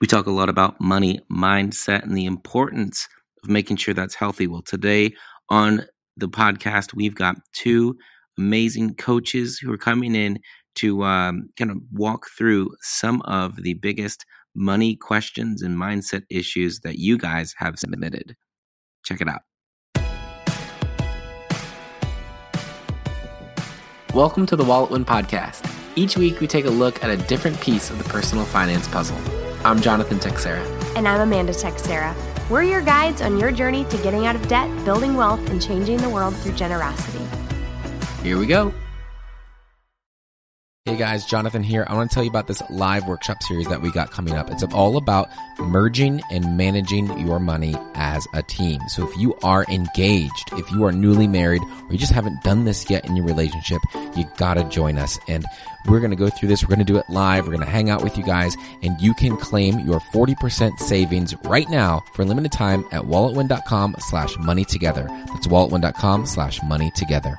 We talk a lot about money mindset and the importance of making sure that's healthy. Well, today on the podcast, we've got two amazing coaches who are coming in to um, kind of walk through some of the biggest money questions and mindset issues that you guys have submitted. Check it out. Welcome to the Wallet Win Podcast. Each week, we take a look at a different piece of the personal finance puzzle. I'm Jonathan Teixeira. And I'm Amanda Teixeira. We're your guides on your journey to getting out of debt, building wealth, and changing the world through generosity. Here we go. Hey guys, Jonathan here. I want to tell you about this live workshop series that we got coming up. It's all about merging and managing your money as a team. So if you are engaged, if you are newly married, or you just haven't done this yet in your relationship, you gotta join us. And we're gonna go through this. We're gonna do it live. We're gonna hang out with you guys and you can claim your 40% savings right now for a limited time at walletwin.com slash money together. That's walletwin.com slash money together.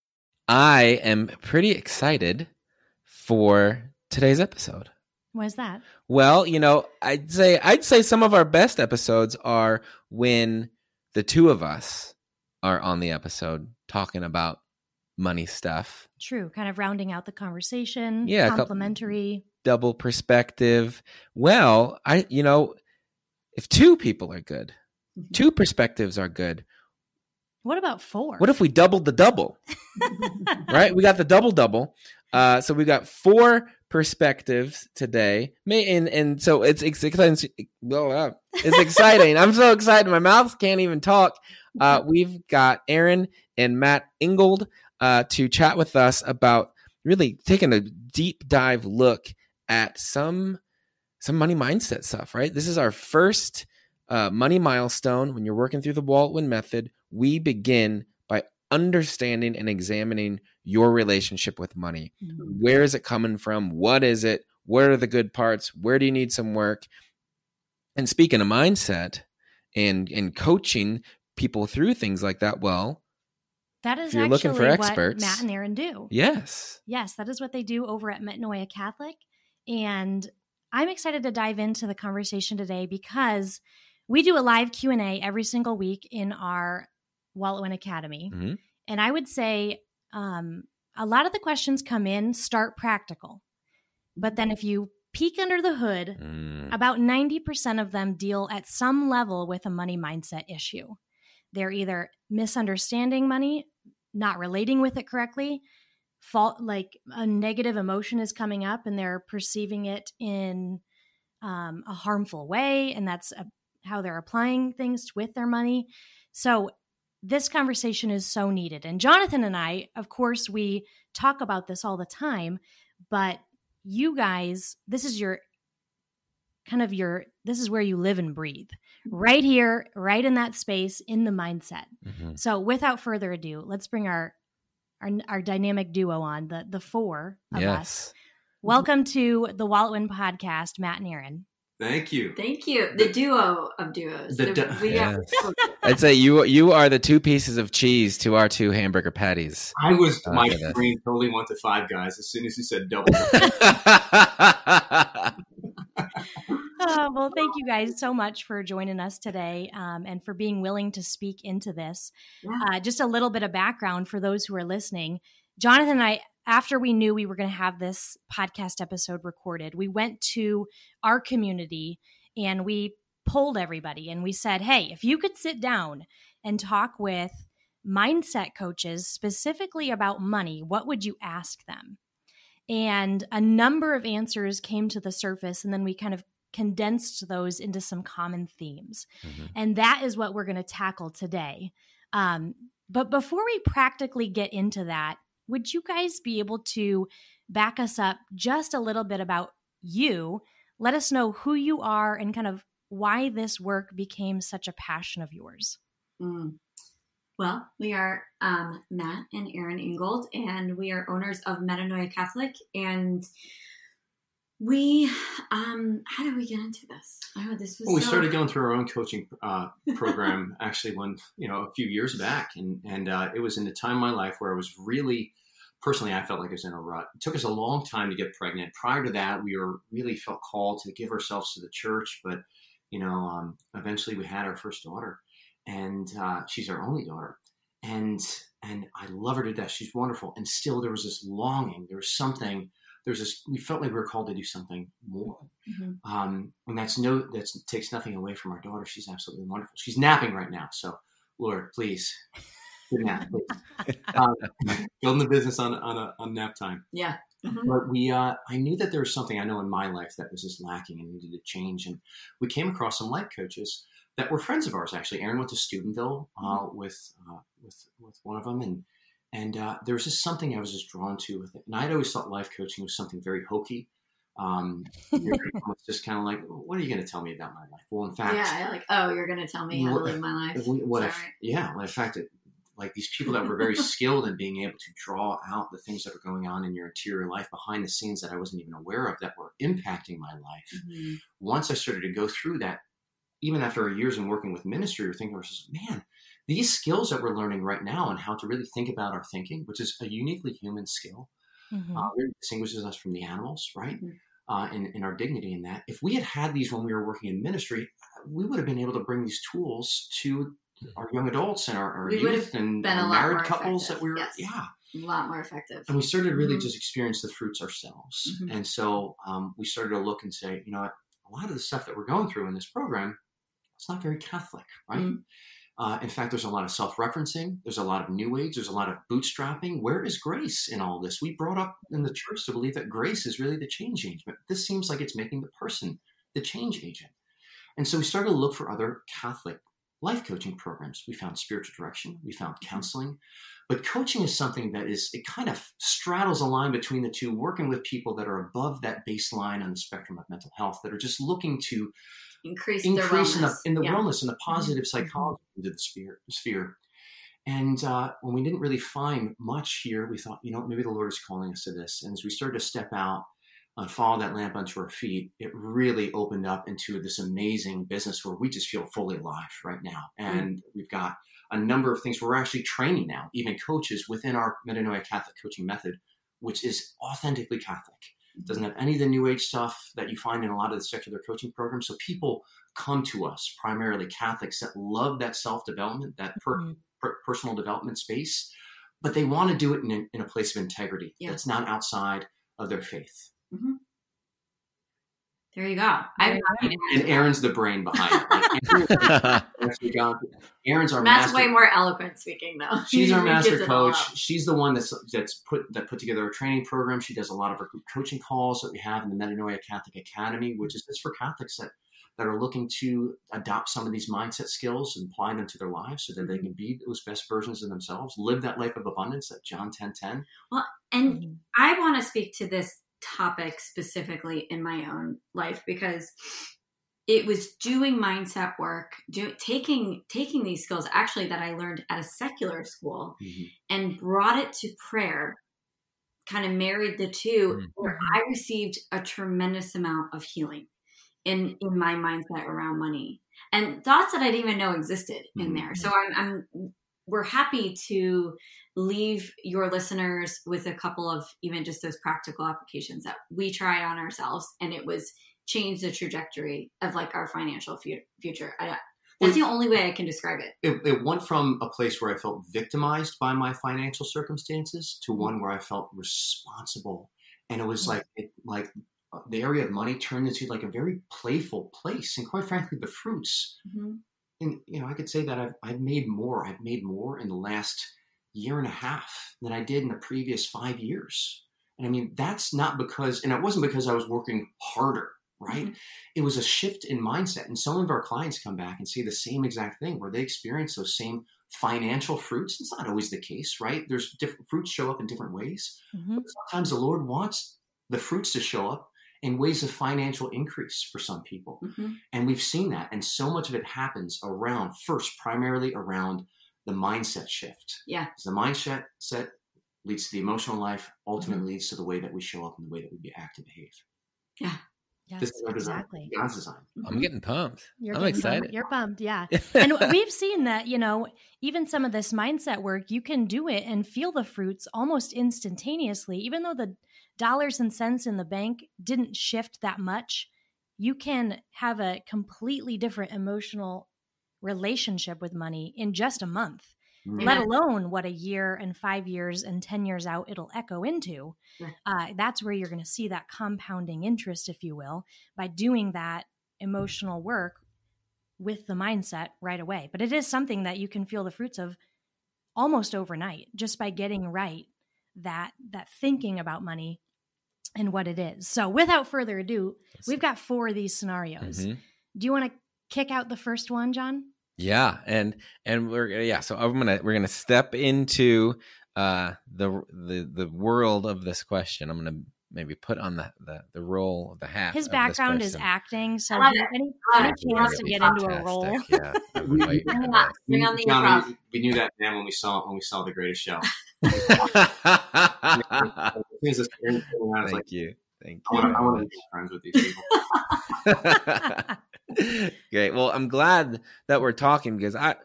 I am pretty excited for today's episode. Why's that? Well, you know, I'd say I'd say some of our best episodes are when the two of us are on the episode talking about money stuff. True, kind of rounding out the conversation. Yeah, complimentary. Double perspective. Well, I you know, if two people are good, Mm-hmm. two perspectives are good. What about four? What if we doubled the double? right? We got the double double. Uh, so we got four perspectives today. May and and so it's it's exciting. It's exciting. I'm so excited. My mouth can't even talk. Uh, we've got Erin and Matt Ingold uh, to chat with us about really taking a deep dive look at some some money mindset stuff. Right. This is our first uh, money milestone. When you're working through the Wallet Win method, we begin by understanding and examining your relationship with money. Mm-hmm. Where is it coming from? What is it? What are the good parts? Where do you need some work? And speaking of mindset and and coaching people through things like that, well, that is you're actually looking for what experts, Matt and Erin do. yes, Yes, that is what they do over at Metanoia Catholic. And I'm excited to dive into the conversation today because we do a live Q&A every single week in our Wallet Win Academy. Mhm. And I would say um, a lot of the questions come in start practical. But then if you peek under the hood, Mm, about 90% of them deal at some level with a money mindset issue. They're either misunderstanding money, not relating with it correctly, fault like a negative emotion is coming up and they're perceiving it in um, a harmful way, and that's a, how they're applying things with their money. So this conversation is so needed. And Jonathan and I, of course, we talk about this all the time, but you guys, this is your kind of your this is where you live and breathe. Right here, right in that space in the mindset. mhm. So without further ado, let's bring our our, our dynamic duo on, the the four of us. Welcome to the Wallet Win podcast, Matt and Erin. Thank you. Thank you. The duo of duos. The The- du- we got I'd say you you are the two pieces of cheese to our two hamburger patties. I was Oh, my goodness. brain totally went to five guys as soon as you said double. Oh, well, thank you guys so much for joining us today um, and for being willing to speak into this. Yeah. Uh, just a little bit of background for those who are listening. Jonathan and I, after we knew we were going to have this podcast episode recorded, we went to our community and we polled everybody and we said, hey, if you could sit down and talk with mindset coaches specifically about money, what would you ask them? And a number of answers came to the surface, and then we kind of condensed those into some common themes. Mhm. And that is what we're going to tackle today. Um, but before we practically get into that, would you guys be able to back us up just a little bit about you? let us know who you are and kind of why this work became such a passion of yours. Mm. Well, we are um, Matt and Erin Ingold, and we are owners of Metanoia Catholic. And we, um, how did we get into this? Oh, this was. Well, we so- started going through our own coaching uh, program actually when you know a few years back, and and uh, it was in the time of my life where I was really personally I felt like I was in a rut. It took us a long time to get pregnant. Prior to that, we were really felt called to give ourselves to the church, but you know, um, eventually we had our first daughter, and uh, she's our only daughter, and and I love her to death. She's wonderful, and still there was this longing. There was something. There's this. We felt like we were called to do something more. Mhm. Um, and that's no, that takes nothing away from our daughter. She's absolutely wonderful. She's napping right now. So, Lord, please, good nap. Please. um, building the business on on, a, on nap time. Yeah. Mhm. But we, uh, I knew that there was something I know in my life that was just lacking and needed to change. And we came across some life coaches that were friends of ours. Actually, Erin went to Steubenville uh, with uh, with with one of them, and and uh, there was just something I was just drawn to with it. And I'd always thought life coaching was something very hokey. Um, it's just kind of like, what are you going to tell me about my life? Well, in fact, Yeah, like, oh, you're going to tell me how to live my life. we- what if, yeah, well, in fact, it, like these people that were very skilled in being able to draw out the things that are going on in your interior life behind the scenes that I wasn't even aware of that were impacting my life. Mhm. Once I started to go through that, even after years in working with ministry, you're thinking, man, these skills that we're learning right now and how to really think about our thinking, which is a uniquely human skill, Mhm. uh, really distinguishes us from the animals, right? Mhm. Uh, in, in our dignity in that. If we had had these when we were working in ministry, we would have been able to bring these tools to our young adults and our, our We youth and our married couples effective, that we were, yes. yeah. A lot more effective. And we started to really Mhm. just experience the fruits ourselves. Mhm. And so um, we started to look and say, you know what, a lot of the stuff that we're going through in this program, it's not very Catholic, right? Mhm. Uh, in fact, there's a lot of self-referencing. There's a lot of new age. There's a lot of bootstrapping. Where is grace in all this? We brought up in the church to believe that grace is really the change agent. But this seems like it's making the person the change agent. And so we started to look for other Catholic life coaching programs. We found spiritual direction. We found counseling. But coaching is something that is, it kind of straddles a line between the two, working with people that are above that baseline on the spectrum of mental health, that are just looking to increase, increase their in the, wellness. in the yeah. wellness and the positive psychology into the sphere. sphere. And uh, when we didn't really find much here, we thought, you know, maybe the Lord is calling us to this. And as we started to step out and follow that lamp onto our feet, it really opened up into this amazing business where we just feel fully alive right now. And we've got a number of things. We're actually training now, even coaches within our Metanoia Catholic coaching method, which is authentically Catholic. It doesn't have any of the new age stuff that you find in a lot of the secular coaching programs. So people come to us, primarily Catholics, that love that self development, that per, Mhm. per- personal development space, but they want to do it in a, in a place of integrity Yeah. that's not outside of their faith. There you go. I, And Erin's the brain behind it. Like, Erin's, Erin's our Matt's master. way more eloquent speaking though. She's our master gives it all coach. She's the one that's that's put that put together a training program. She does a lot of our group coaching calls that we have in the Metanoia Catholic Academy, which is just for Catholics that that are looking to adopt some of these mindset skills and apply them to their lives so that they can be those best versions of themselves, live that life of abundance that John 10 10. Well, And Mhm. I want to speak to this topic specifically in my own life because it was doing mindset work, do, taking taking these skills actually that I learned at a secular school and brought it to prayer. Kind of married the two, Mm. where I received a tremendous amount of healing in in my mindset around money and thoughts that I didn't even know existed in Mhm. there. So I'm, I'm we're happy to leave your listeners with a couple of even just those practical applications that we tried on ourselves and it was changed the trajectory of like our financial fu- future. I, that's the only way i can describe it. It, it went from a place where I felt victimized by my financial circumstances to one where I felt responsible, and it was like it, like uh, the area of money turned into like a very playful place, and quite frankly, the fruits. And you know, I could say that I've I've made more. I've made more in the last year and a half than I did in the previous five years. And I mean, that's not because, and it wasn't because I was working harder, right? It was a shift in mindset. And some of our clients come back and say the same exact thing where they experience those same financial fruits. It's not always the case, right? There's different fruits show up in different ways. Mhm. Sometimes the Lord wants the fruits to show up in ways of financial increase for some people. Mhm. And we've seen that. And so much of it happens around, first, primarily around the mindset shift. Yeah. 'Cause The mindset set leads to the emotional life, ultimately Mm-hmm. leads to the way that we show up and the way that we act and behave. Yes, This is our design. exactly. God's design. I'm getting pumped. You're I'm getting excited. Bummed. You're pumped, yeah. and we've seen that, you know, even some of this mindset work, you can do it and feel the fruits almost instantaneously. Even though the dollars and cents in the bank didn't shift that much, you can have a completely different emotional relationship with money in just a month, Mhm. let alone what a year and five years and 10 years out it'll echo into. Uh, that's where you're going to see that compounding interest, if you will, by doing that emotional work with the mindset right away. But it is something that you can feel the fruits of almost overnight just by getting right that that thinking about money and what it is. So without further ado, we've got four of these scenarios. Mhm. Do you want to kick out the first one, John? Yeah, and and we're yeah. So I'm gonna we're gonna step into uh the the the world of this question. I'm gonna maybe put on the the, the role the hat. His background is acting, so I love he- it. any, any love it. chance to That'd be get into a role. Yeah, I've been waiting Bring for it up. Bring on the Johnny, we knew that man when we saw when we saw the greatest show. that. As soon as this came around, I was like, Thank you. Thank I you. want to I want to be friends with these people. Great. Well, I'm glad that we're talking because I,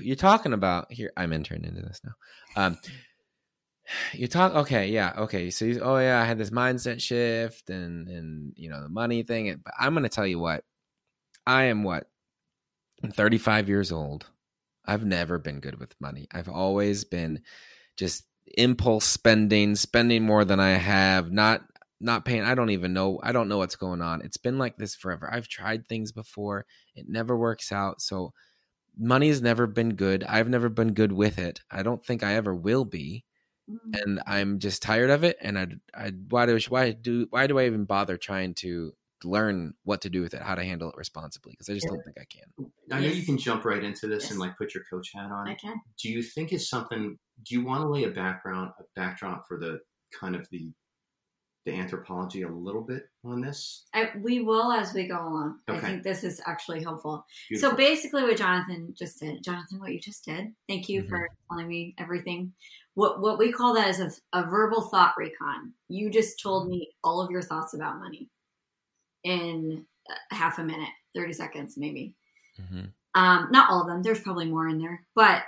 you're talking about here. I'm entering into this now. Um, you talk. Okay, yeah. Okay. So, you, oh yeah, I had this mindset shift and and you know the money thing. And- But I'm going to tell you what. I am what. I'm 35 years old. I've never been good with money. I've always been just impulse spending, spending more than I have, not not paying. I don't even know. I don't know what's going on. It's been like this forever. I've tried things before. It never works out. So money has never been good. I've never been good with it. I don't think I ever will be. Mm. And I'm just tired of it. And I, I, why do, why do, why do I even bother trying to learn what to do with it, how to handle it responsibly? Because I just don't think I can. I know you can jump right into this and like put your coach hat on. I can. Do you think it's something? Do you want to lay a background, a backdrop for the kind of the the anthropology a little bit on this? I, we will as we go along. I think this is actually helpful. Beautiful. So basically, what Jonathan just did, Jonathan, what you just did, thank you Mhm. for telling me everything. What what we call that is a, a verbal thought recon. You just told me all of your thoughts about money in uh, half a minute, thirty seconds, maybe. Mm-hmm. Um, not all of them. There's probably more in there, but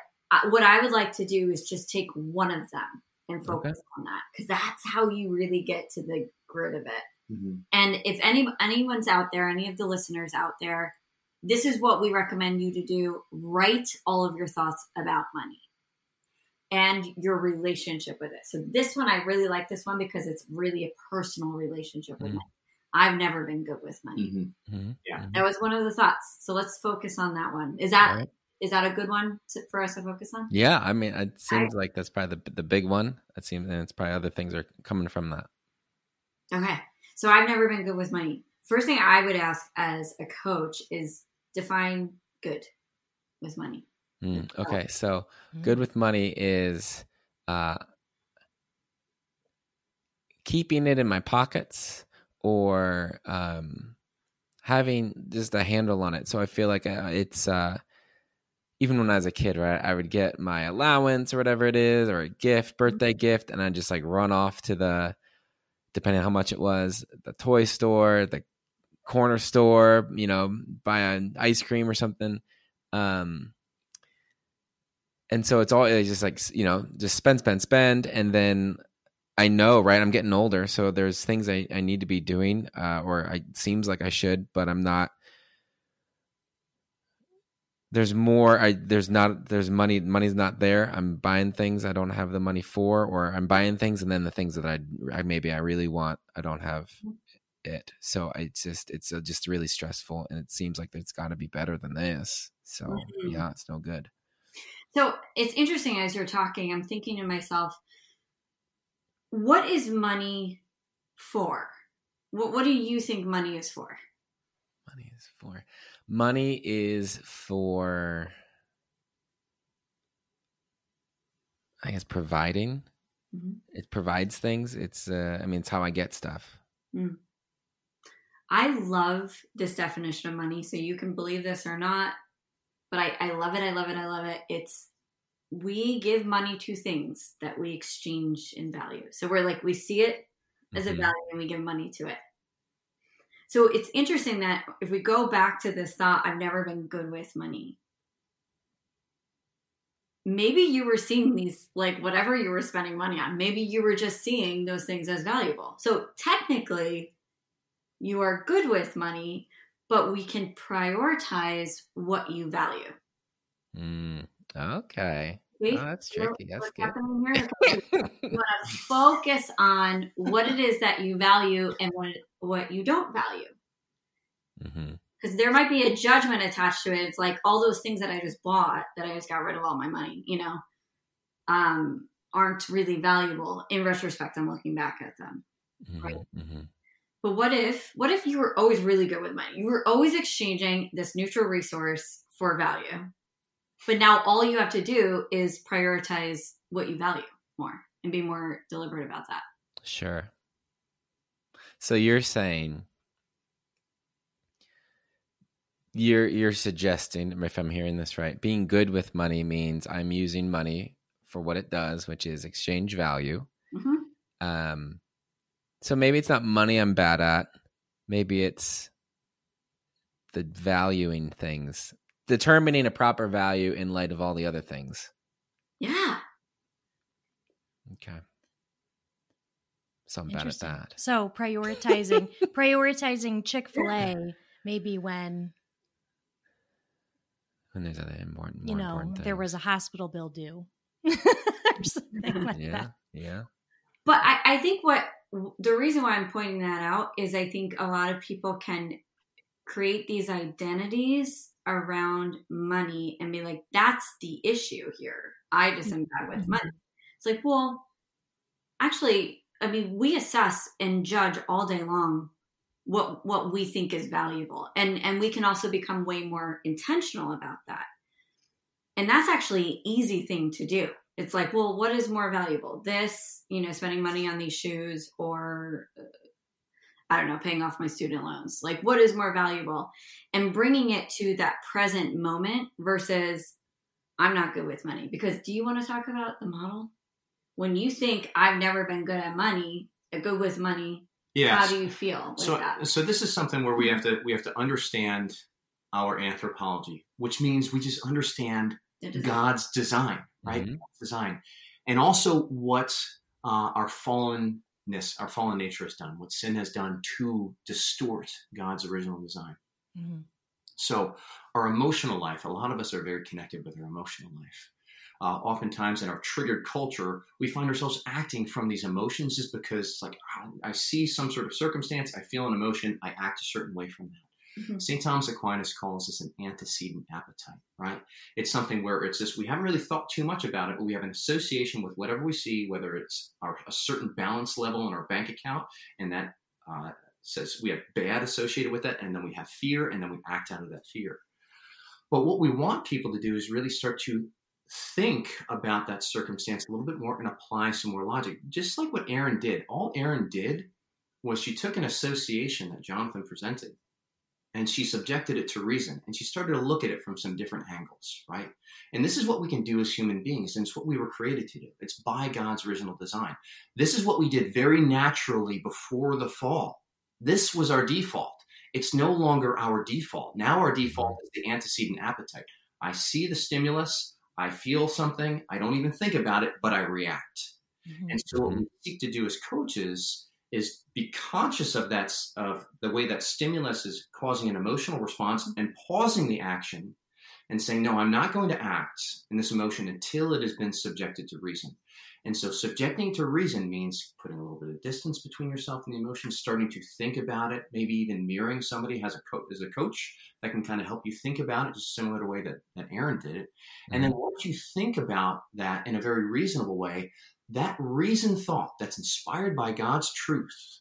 what I would like to do is just take one of them and focus on that because that's how you really get to the grit of it. Mhm. And if any anyone's out there, any of the listeners out there, this is what we recommend you to do. Write all of your thoughts about money and your relationship with it. So this one, I really like this one because it's really a personal relationship with Mhm. money. I've never been good with money. Mhm. Mm-hmm. Yeah. That was one of the thoughts. So let's focus on that one. Is that is that a good one to, for us to focus on? Yeah, I mean, it seems like that's probably the the big one. It seems, and it's probably other things are coming from that. Okay. So I've never been good with money. First thing I would ask as a coach is define good with money. Mm, okay, so good with money is uh, keeping it in my pockets or um, having just a handle on it. So I feel like uh, it's uh, even when I was a kid, right? I would get my allowance or whatever it is, or a gift, birthday gift, and I'd just like run off to the, depending on how much it was, the toy store, the corner store, you know, buy an ice cream or something. Um, and so it's all it's just like you know just spend spend spend and then i know right i'm getting older so there's things i, I need to be doing uh, or I, it seems like i should but i'm not there's more i there's not there's money money's not there i'm buying things i don't have the money for or i'm buying things and then the things that i, I maybe i really want i don't have it so it's just it's uh, just really stressful and it seems like it's got to be better than this so Mhm. yeah it's no good So it's interesting as you're talking, I'm thinking to myself, what is money for? What, what do you think money is for? Money is for money is for I guess providing. Mhm. It provides things. It's uh I mean it's how I get stuff. Mm. I love this definition of money. So you can believe this or not, but I, I love it. I love it. I love it. It's we give money to things that we exchange in value. So we're like, we see it as a value and we give money to it. So it's interesting that if we go back to this thought, I've never been good with money. Maybe you were seeing these, like whatever you were spending money on, maybe you were just seeing those things as valuable. So technically, you are good with money, but we can prioritize what you value. Mm, okay. See? Oh, that's tricky. That's good. you want to focus on what it is that you value and what what you don't value because there might be a judgment attached to it it's like all those things that i just bought that i just got rid of all my money you know um aren't really valuable in retrospect i'm looking back at them Right. hmm but what if what if you were always really good with money you were always exchanging this neutral resource for value but now all you have to do is prioritize what you value more and be more deliberate about that Sure. So you're saying you're you're suggesting, if I'm hearing this right, being good with money means I'm using money for what it does, which is exchange value. hmm Um, so maybe it's not money I'm bad at. Maybe it's the valuing things, determining a proper value in light of all the other things. yeah Okay. So I'm bad at that. So prioritizing prioritizing Chick Fil A maybe when And there's other important, you know important there was a hospital bill due or something like yeah, that. yeah. But I, I think what the reason why I'm pointing that out is I think a lot of people can create these identities around money and be like, that's the issue here. I just am bad with mm-hmm. money. It's like, well, actually, I mean, we assess and judge all day long what what we think is valuable. And and we can also become way more intentional about that. And that's actually an easy thing to do. It's like, well, what is more valuable? This, you know, spending money on these shoes or I don't know, paying off my student loans. Like, what is more valuable? And bringing it to that present moment versus I'm not good with money. Because do you want to talk about the model? When you think I've never been good at money, uh, good with money, Yeah. how do you feel with so that? so this is something where we have to we have to understand our anthropology, which means we just understand design. God's design, right? Mhm. Design, and also what uh, our our fallen nature has done, what sin has done to distort God's original design. Mhm. So, our emotional life, a lot of us are very connected with our emotional life. Uh, oftentimes, in our triggered culture, we find ourselves acting from these emotions just because, like, ah, I see some sort of circumstance, I feel an emotion, I act a certain way from that. Mhm. St. Thomas Aquinas calls this an antecedent appetite, right? It's something where it's just we haven't really thought too much about it, but we have an association with whatever we see, whether it's our, a certain balance level in our bank account, and that uh, says we have bad associated with it, and then we have fear, and then we act out of that fear. But what we want people to do is really start to think about that circumstance a little bit more and apply some more logic, just like what Erin did. All Erin did was she took an association that Jonathan presented and she subjected it to reason and she started to look at it from some different angles, right? And this is what we can do as human beings, and it's what we were created to do. It's by God's original design. This is what we did very naturally before the fall. This was our default. It's no longer our default. Now our default is the antecedent appetite. I see the stimulus, I feel something, I don't even think about it, but I react. Mhm. And so, what we seek to do as coaches is be conscious of that, of the way that stimulus is causing an emotional response and pausing the action and saying, no, I'm not going to act in this emotion until it has been subjected to reason. And so, subjecting to reason means putting a little bit of distance between yourself and the emotion, starting to think about it, maybe even mirroring somebody has a co- as a coach that can kind of help you think about it, just similar to the way that, that Erin did it. And then mm-hmm. once you think about that in a very reasonable way, that reason thought that's inspired by God's truth,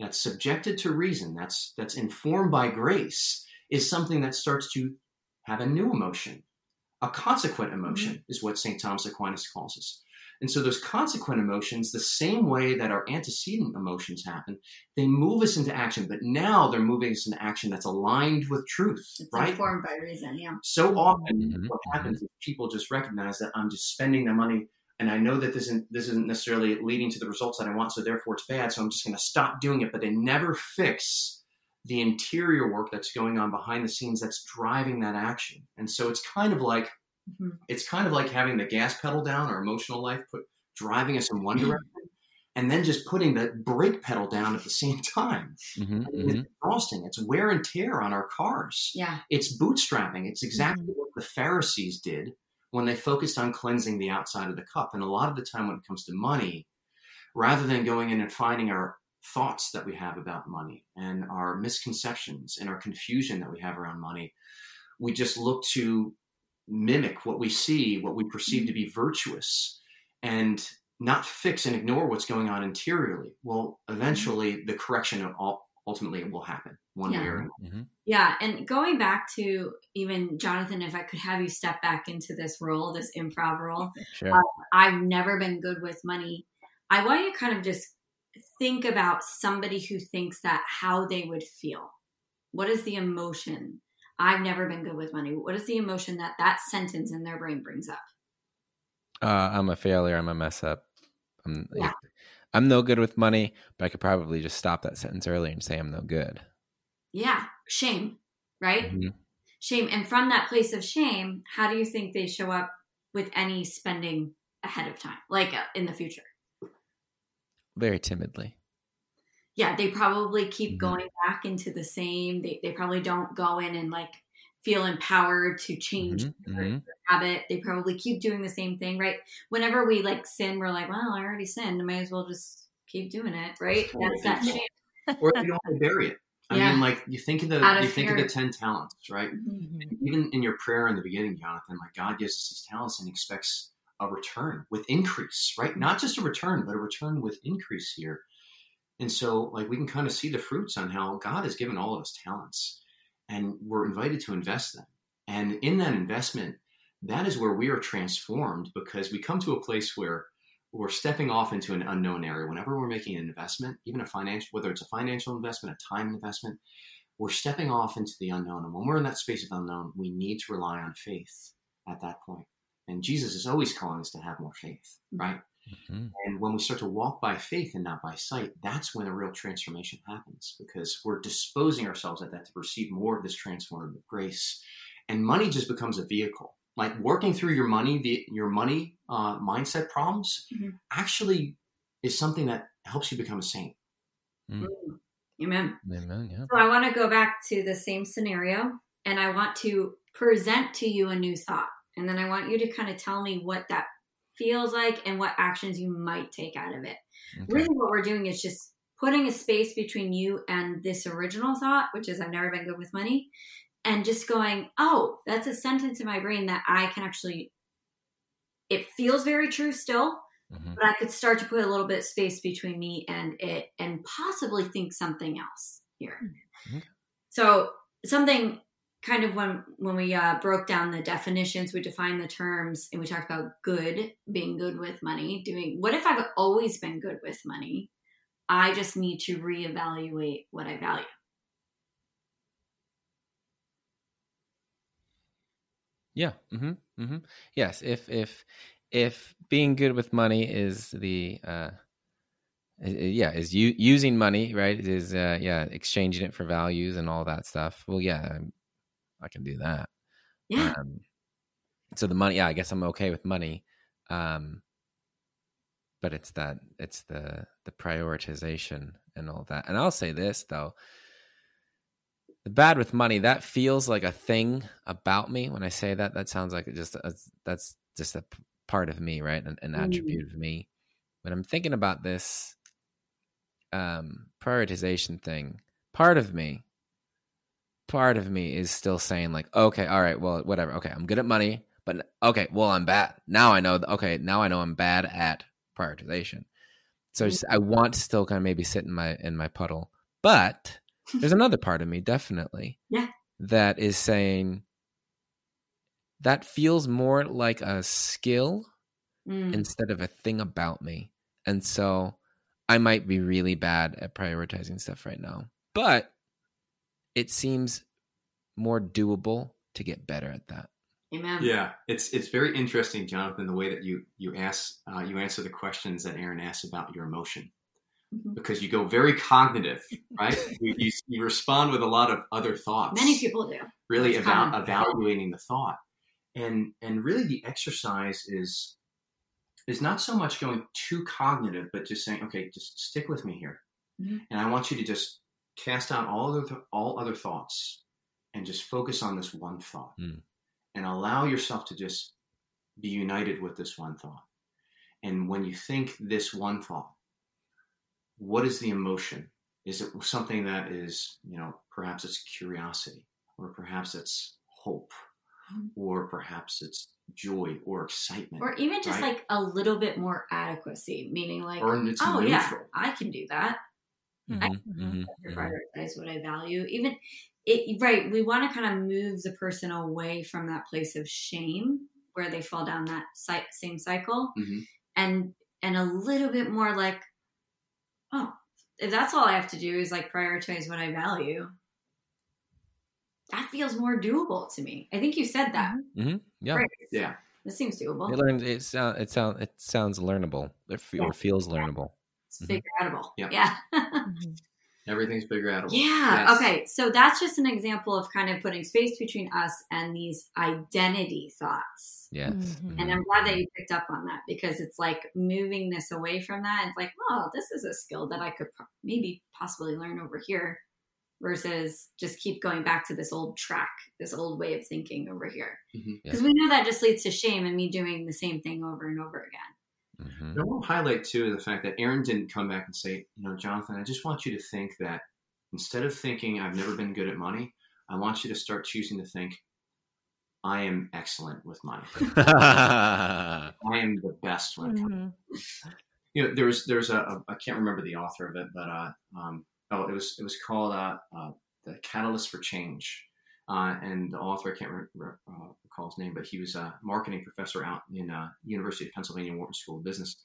that's subjected to reason, that's that's informed by grace, is something that starts to have a new emotion. A consequent emotion is what St. Thomas Aquinas calls us. And so those consequent emotions, the same way that our antecedent emotions happen, they move us into action. But now they're moving us into action that's aligned with truth, It's right? informed by reason. Yeah. So often, Mhm, what mhm. happens is people just recognize that I'm just spending the money, and I know that this isn't this isn't necessarily leading to the results that I want, so therefore it's bad. So I'm just going to stop doing it. But they never fix the interior work that's going on behind the scenes that's driving that action. And so it's kind of like Mhm. it's kind of like having the gas pedal down, our emotional life, put driving us in one direction, and then just putting the brake pedal down at the same time. Mhm, I mean, mhm. It's exhausting. It's wear and tear on our cars Yeah. it's bootstrapping. It's exactly what the Pharisees did when they focused on cleansing the outside of the cup. And a lot of the time, when it comes to money, rather than going in and finding our thoughts that we have about money and our misconceptions and our confusion that we have around money, we just look to mimic what we see, what we perceive to be virtuous, and not fix and ignore what's going on interiorly. Well, mm-hmm. eventually, the correction of all, ultimately it will happen one way Yeah. or another. Mhm. Yeah, and going back to even Jonathan, if I could have you step back into this role, this improv role, Sure. I've never been good with money. I want you to kind of just think about somebody who thinks that how they would feel. What is the emotion? I've never been good with money. What is the emotion that that sentence in their brain brings up? Uh, I'm a failure. I'm a mess up. I'm, Yeah. I'm no good with money, but I could probably just stop that sentence earlier and say I'm no good. Yeah, shame, right? Mhm. Shame. And from that place of shame, how do you think they show up with any spending ahead of time, like uh, in the future? Very timidly. yeah, they probably keep Mhm. going back into the same. They, they probably don't go in and like feel empowered to change Mhm, their, mhm. habit. They probably keep doing the same thing, right? Whenever we like sin, we're like, well, I already sinned. I might as well just keep doing it, right? Totally That's that shame. or you don't want to bury it. I Yeah. mean, like you think of the of you think of the ten talents, right? Even in your prayer in the beginning, Jonathan, like God gives us these talents and expects a return with increase, right? Not just a return, but a return with increase here. And so, like we can kind of see the fruits on how God has given all of us talents, and we're invited to invest them. And in that investment, that is where we are transformed because we come to a place where we're stepping off into an unknown area. Whenever we're making an investment, even a financial, whether it's a financial investment, a time investment, we're stepping off into the unknown. And when we're in that space of unknown, we need to rely on faith at that point. And Jesus is always calling us to have more faith, mm-hmm. right? Mhm. And when we start to walk by faith and not by sight, that's when a real transformation happens because we're disposing ourselves at that to receive more of this transformative grace. And money just becomes a vehicle. Like working through your money, the, your money uh, mindset problems Mhm. actually is something that helps you become a saint. Amen. Amen. Yeah. So I want to go back to the same scenario and I want to present to you a new thought. And then I want you to kind of tell me what that feels like and what actions you might take out of it. Okay. Really, what we're doing is just putting a space between you and this original thought, which is I've never been good with money, and just going, oh, that's a sentence in my brain that I can actually, it feels very true still, Mhm. but I could start to put a little bit of space between me and it and possibly think something else here. Okay. So something kind of when when we uh, broke down the definitions, we defined the terms and we talked about good, being good with money, doing what if I've always been good with money? I just need to reevaluate what I value. Yeah. Mm-hmm. Mm-hmm. Yes. If if if being good with money is the uh, yeah is u- using money right is uh, yeah exchanging it for values and all that stuff. Well, yeah, I can do that. Yeah. Um, so the money, yeah, I guess I'm okay with money. Um, but it's that it's the the prioritization and all that. And I'll say this though. The bad with money, that feels like a thing about me when I say that. That sounds like it just a, that's just a part of me, right? An, an Mm. attribute of me. When I'm thinking about this um prioritization thing, part of me part of me is still saying like okay all right well whatever okay i'm good at money but okay well i'm bad now i know okay now i know i'm bad at prioritization so just, i want to still kind of maybe sit in my in my puddle but there's another part of me definitely Yeah. that is saying that feels more like a skill Mm. instead of a thing about me. And so I might be really bad at prioritizing stuff right now, but it seems more doable to get better at that. Amen. Yeah, it's it's very interesting, Jonathan, the way that you you ask uh, you answer the questions that Erin asks about your emotion, Mhm. because you go very cognitive, right? you, you, you respond with a lot of other thoughts. Many people do. really That's eva- common. evaluating the thought, and and really the exercise is is not so much going too cognitive, but just saying, okay, just stick with me here, Mhm. and I want you to just cast out all other all other thoughts and just focus on this one thought, Mm. and allow yourself to just be united with this one thought. And when you think this one thought, what is the emotion? Is it something that is, you know, perhaps it's curiosity, or perhaps it's hope, Mhm. or perhaps it's joy or excitement, Or even just Right. like a little bit more adequacy, meaning like, or it's oh neutral. yeah, I can do that. Mhm, Mhm. mhm, to mhm. prioritize what I value. Even it, right, we want to kind of move the person away from that place of shame where they fall down that cy- same cycle, Mhm. and and a little bit more like, oh, if that's all I have to do is like prioritize what I value. That feels more doable to me. I think you said that. Mhm, Yeah. Right. Yeah, This seems doable. It learns. It sounds. It sounds. It sounds learnable. It fe- or feels learnable. It's figure outable. Yeah. Yeah. Mhm. everything's figure outable. Yeah. Yes. Okay. So that's just an example of kind of putting space between us and these identity thoughts. Yes. Mhm. And I'm glad that you picked up on that because it's like moving this away from that. It's like, oh, this is a skill that I could pro- maybe possibly learn over here versus just keep going back to this old track, this old way of thinking over here. Mhm. Because we know that just leads to shame and me doing the same thing over and over again. Mhm. And I want to highlight too the fact that Erin didn't come back and say, you know, Jonathan, I just want you to think that instead of thinking I've never been good at money, I want you to start choosing to think I am excellent with money. I am the best when it comes. Mhm. You know, there's there's a, a I can't remember the author of it, but uh, um, oh, it was it was called uh, uh, the Catalyst for Change, uh, and the author I can't re- re- uh, recall his name, but he was a marketing professor out in uh, University of Pennsylvania Wharton School of Business,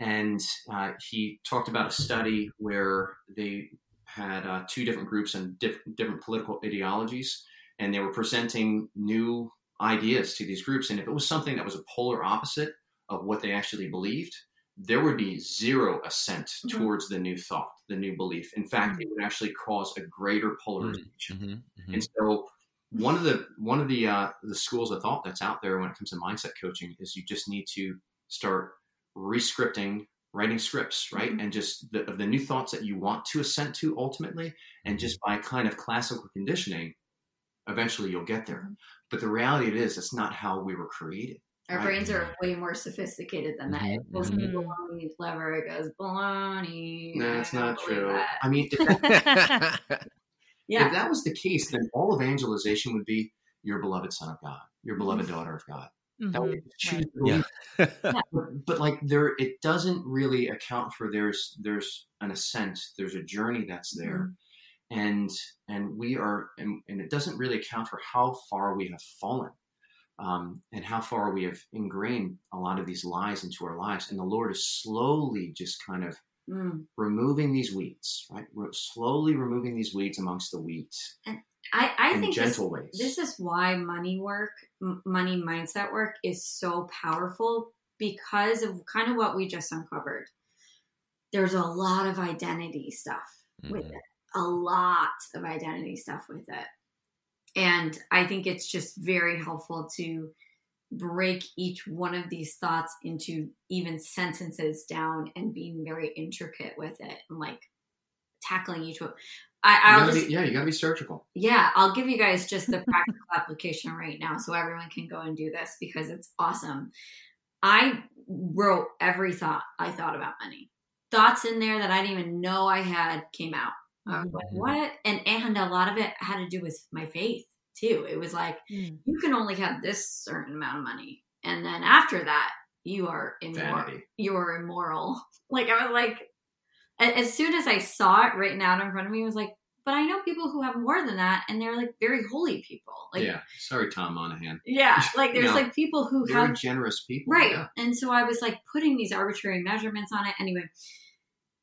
and uh, he talked about a study where they had uh, two different groups and diff- different political ideologies, and they were presenting new ideas to these groups, and if it was something that was a polar opposite of what they actually believed, there would be zero assent Mhm. towards the new thought, the new belief. In fact, it would actually cause a greater polarization. Mhm, mhm. And so, one of the one of the uh, the schools of thought that's out there when it comes to mindset coaching is you just need to start rescripting, writing scripts, right, Mhm. and just the, of the new thoughts that you want to assent to ultimately, and just by kind of classical conditioning, eventually you'll get there. Mhm. But the reality it is, that's not how we were created. Our Right. brains are way more sophisticated than that. It pulls mhm. people on the lever. It goes baloney. No, I that's don't true. that. I mean, if that, Yeah. if that was the case, then all evangelization would be your beloved son of God, your beloved daughter of God. That Mhm. would choose Right. to believe but, but like there it doesn't really account for there's there's an ascent there's a journey that's there and and we are and, and it doesn't really account for how far we have fallen um, and how far we have ingrained a lot of these lies into our lives and the lord is slowly just kind of Mm. removing these weeds right We're slowly removing these weeds amongst the weeds I, I in think this, gentle ways this is why money work, m- money mindset work is so powerful because of kind of what we just uncovered. There's a lot of identity stuff with Mhm. it, a lot of identity stuff with it. And I think it's just very helpful to break each one of these thoughts into even sentences down and being very intricate with it and like tackling each one. I, I'll gotta just be- yeah you got to be surgical yeah, I'll give you guys just the practical application right now so everyone can go and do this because it's awesome. I wrote every thought I thought about money. Thoughts in there that I didn't even know I had came out. I was like, Mhm. what? And and a lot of it had to do with my faith too. It was like Mm. you can only have this certain amount of money. And then after that, you are immoral you're immoral. Like I was like, as soon as I saw it written out in front of me, I was like, but I know people who have more than that, and they're like very holy people. Like, yeah. Sorry, Tom Monaghan. yeah, like there's No. like people who Very have generous people. Right. Yeah. And so I was like putting these arbitrary measurements on it. Anyway,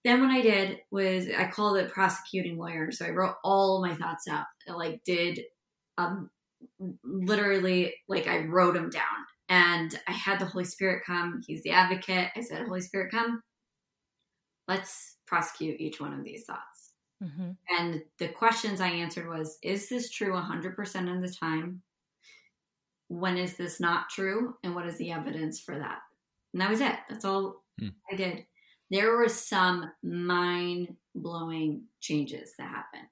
then what I did was I called it prosecuting lawyer. So I wrote all my thoughts out. I like did um literally like I wrote them down. And I had the Holy Spirit come. He's the advocate. I said, Holy Spirit, come. Let's prosecute each one of these thoughts. hmm And the questions I answered was, is this true 100% of the time? When is this not true? And what is the evidence for that? And that was it. That's all Hmm. I did. There were some mind blowing changes that happened.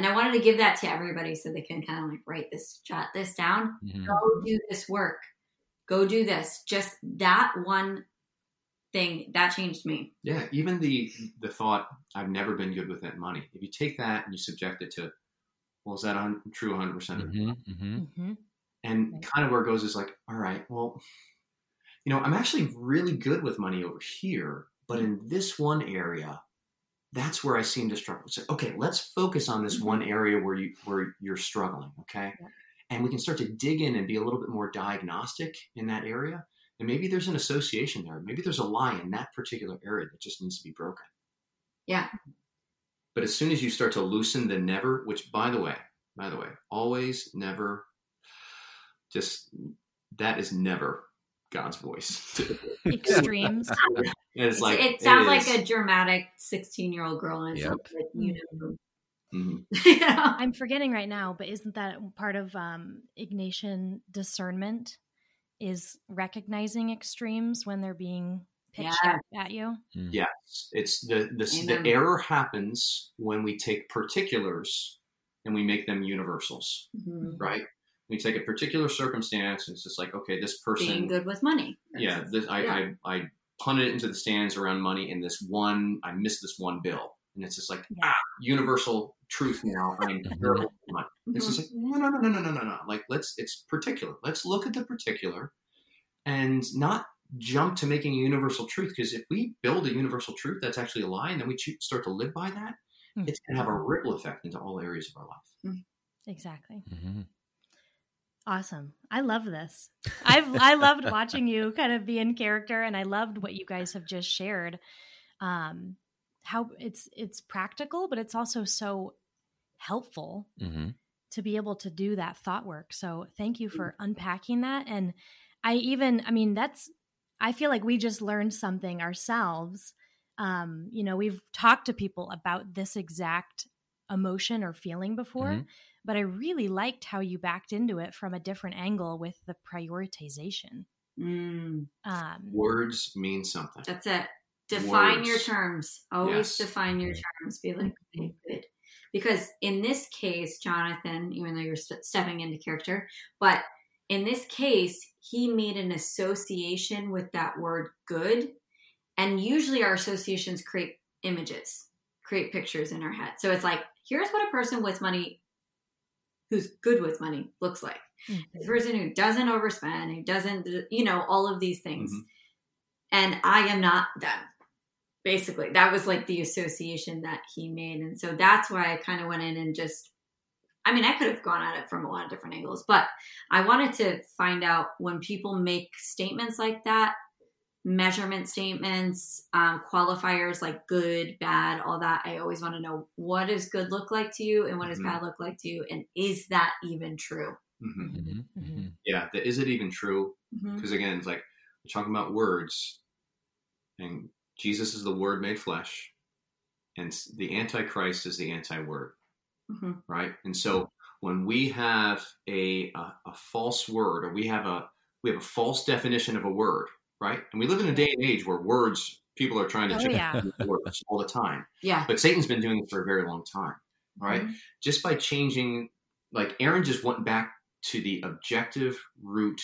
And I wanted to give that to everybody so they can kind of like write this, jot this down. Mhm. Go do this work. Go do this. Just that one thing that changed me. Yeah, even the the thought I've never been good with that money. If you take that and you subject it to, well, is that un- true 100 percent of the Mhm. Mhm. hmm And Right. kind of where it goes is like, all right, well, you know, I'm actually really good with money over here, but in this one area, that's where I seem to struggle. So, okay, let's focus on this Mhm. one area where you where you're struggling, okay? Yeah. And we can start to dig in and be a little bit more diagnostic in that area. And maybe there's an association there. Maybe there's a lie in that particular area that just needs to be broken. Yeah. But as soon as you start to loosen the never, which by the way, by the way, always, never, just that is never God's voice. Extremes. It's It's- like it sounds like a dramatic 16 year old girl and Yep. like, you know, Mhm. you know? I'm forgetting right now, but isn't that part of um, Ignatian discernment? Is recognizing extremes when they're being pitched Yeah. at, at you? Yes, it's the the, the error happens when we take particulars and we make them universals, Mhm. right? We take a particular circumstance and it's just like, okay, this person, Being good with money. yeah, this, I, Yeah. I I punted it into the stands around money in this one. I missed this one bill, and it's just like ah, universal truth now. I'm terrible with money. It's just like no, no, no, no, no, no, no, no. Like let's it's particular. Let's look at the particular, and not jump to making a universal truth. Because if we build a universal truth that's actually a lie, and then we choo- start to live by that, Hmm. it's going to have a ripple effect into all areas of our life. Exactly. Mhm. Awesome. I love this. I've I loved watching you kind of be in character and I loved what you guys have just shared. Um how it's it's practical, but it's also so helpful Mhm. to be able to do that thought work. So thank you for unpacking that. And I even, I mean, that's, I feel like we just learned something ourselves. Um, you know, we've talked to people about this exact emotion or feeling before, Mhm. But I really liked how you backed into it from a different angle with the prioritization. Mm, Um, Words mean something. that's it. Define Words. your terms. Always Yes. define your terms. Be like, okay, good. Because in this case, Jonathan, even though you're st- stepping into character, but in this case, he made an association with that word good. And usually our associations create images, create pictures in our head. So it's like, here's what a person with money who's good with money looks like. The person who doesn't overspend, who doesn't, you know, all of these things. Mhm. And I am not them. Basically, that was like the association that he made. And so that's why I kind of went in and just, I mean, I could have gone at it from a lot of different angles, but I wanted to find out when people make statements like that, measurement statements, um, qualifiers like good, bad, all that. I always want to know what does good look like to you and what does Mhm. bad look like to you? And is that even true? Mhm. Mhm. Mhm. Yeah, the, is it even true? Because again it's like we're talking about words and jesus is the word made flesh and s- the antichrist is the anti-word right and so when we have a, a a false word or we have a we have a false definition of a word right and we live in a day and age where words people are trying to Oh, change yeah. words all the time Yeah. but satan's been doing it for a very long time right Mhm. just by changing like Erin just went back to the objective root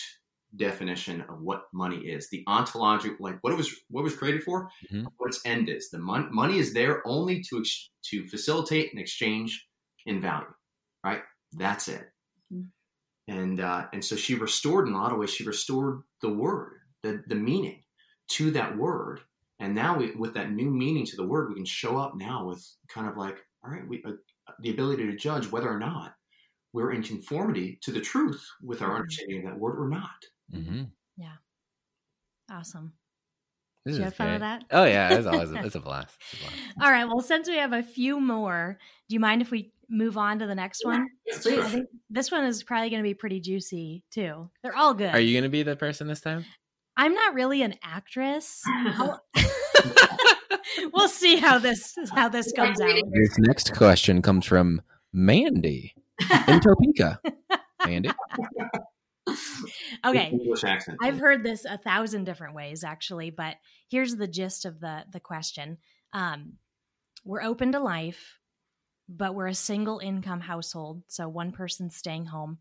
definition of what money is the ontological like what it was what it was created for Mhm. what its end is the mon- money is there only to ex- to facilitate an exchange in value right that's it Mhm. and uh and so she restored in a lot of ways she restored the word the the meaning to that word and now we with that new meaning to the word we can show up now with kind of like all right we uh, the ability to judge whether or not we're in conformity to the truth with our Mhm. understanding of that word or not. Mm-hmm. Yeah. Awesome. This Did you is have fun with that? Oh yeah, it's always it's a blast. It's a blast. All right. Well, since we have a few more, do you mind if we move on to the next one? Yes, please. I think this one is probably going to be pretty juicy too. They're all good. Are you gonna be the person this time? I'm not really an actress. We'll see how this how this comes out. This next question comes from Mandy in Topeka. Mandy, Okay. English accent. I've heard this a thousand different ways actually, but here's the gist of the the question. Um, we're open to life, but we're a single income household, so one person's staying home.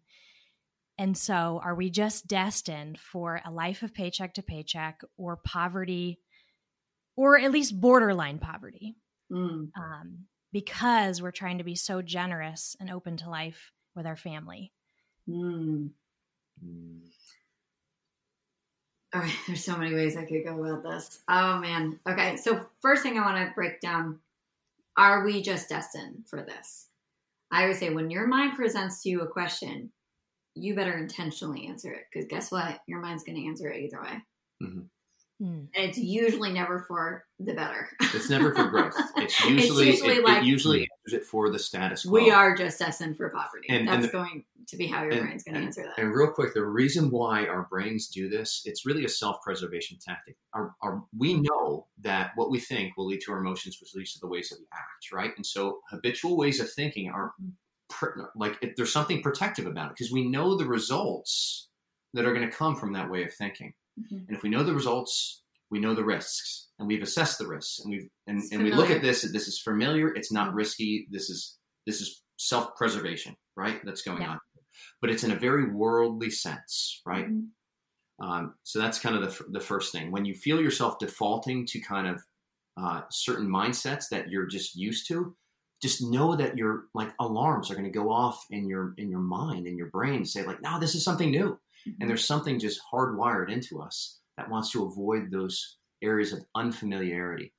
And so, are we just destined for a life of paycheck to paycheck or poverty, or at least borderline poverty? Mm. um, because we're trying to be so generous and open to life with our family. Mm. All right, there's so many ways I could go about this. Oh man. Okay, so first thing I want to break down: Are we just destined for this? I would say when your mind presents to you a question, you better intentionally answer it because guess what? Your mind's going to answer it either way, Mhm. Hmm. and it's usually never for the better. It's never for growth. It's usually, usually it, like- it usually answers it for the status quo. we are just destined for poverty. And- and That's the- going to be how your and- brain's going to answer that. And real quick, the reason why our brains do this, it's really a self-preservation tactic. Our, our, we know that what we think will lead to our emotions, which leads to the ways that we act, right? And so habitual ways of thinking are pr- like it, there's something protective about it because we know the results that are going to come from that way of thinking. Mhm. And if we know the results, we know the risks, and we've assessed the risks, and we've and, and we look at this. This is familiar. It's not Mhm. risky. This is this is self-preservation, right? That's going Yeah. on, but it's in a very worldly sense, right? Mhm. Um, so that's kind of the, the first thing. When you feel yourself defaulting to kind of uh, certain mindsets that you're just used to, just know that your like alarms are going to go off in your in your mind in your brain say like, no, this is something new, and there's something just hardwired into us that wants to avoid those areas of unfamiliarity.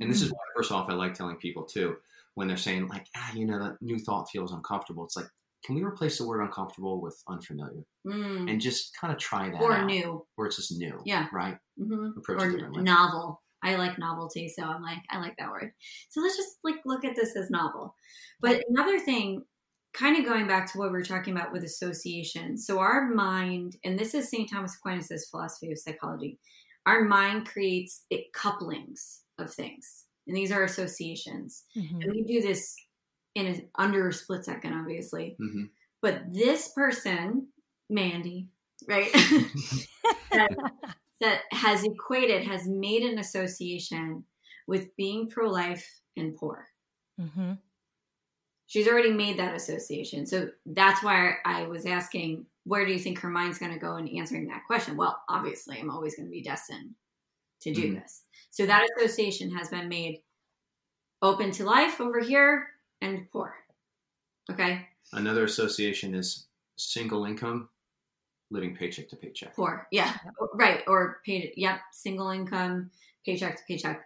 And this is why, first off, I like telling people too when they're saying like, ah, you know, that new thought feels uncomfortable. It's like, can we replace the word uncomfortable with unfamiliar Mm. and just kind of try that or out, new. where it's just new, Yeah. right? hmm Approach or differently. novel. I like novelty, so I'm like, I like that word. So let's just like look at this as novel. But another thing, kind of going back to what we were talking about with association. So our mind, and this is St. Thomas Aquinas' philosophy of psychology, our mind creates it couplings of things, and these are associations. Mhm. And we do this in a, under a split second, obviously. hmm But this person, Mandy, right, that, that has equated, has made an association with being pro life and poor. Mhm. She's already made that association. So that's why I was asking, where do you think her mind's going to go in answering that question? Well, obviously, I'm always going to be destined to do Mhm. this. So that association has been made open to life over here and poor. Okay, Another association is single income, living paycheck to paycheck. poor. Yeah, right. Or paid. Yep, single income, paycheck to paycheck.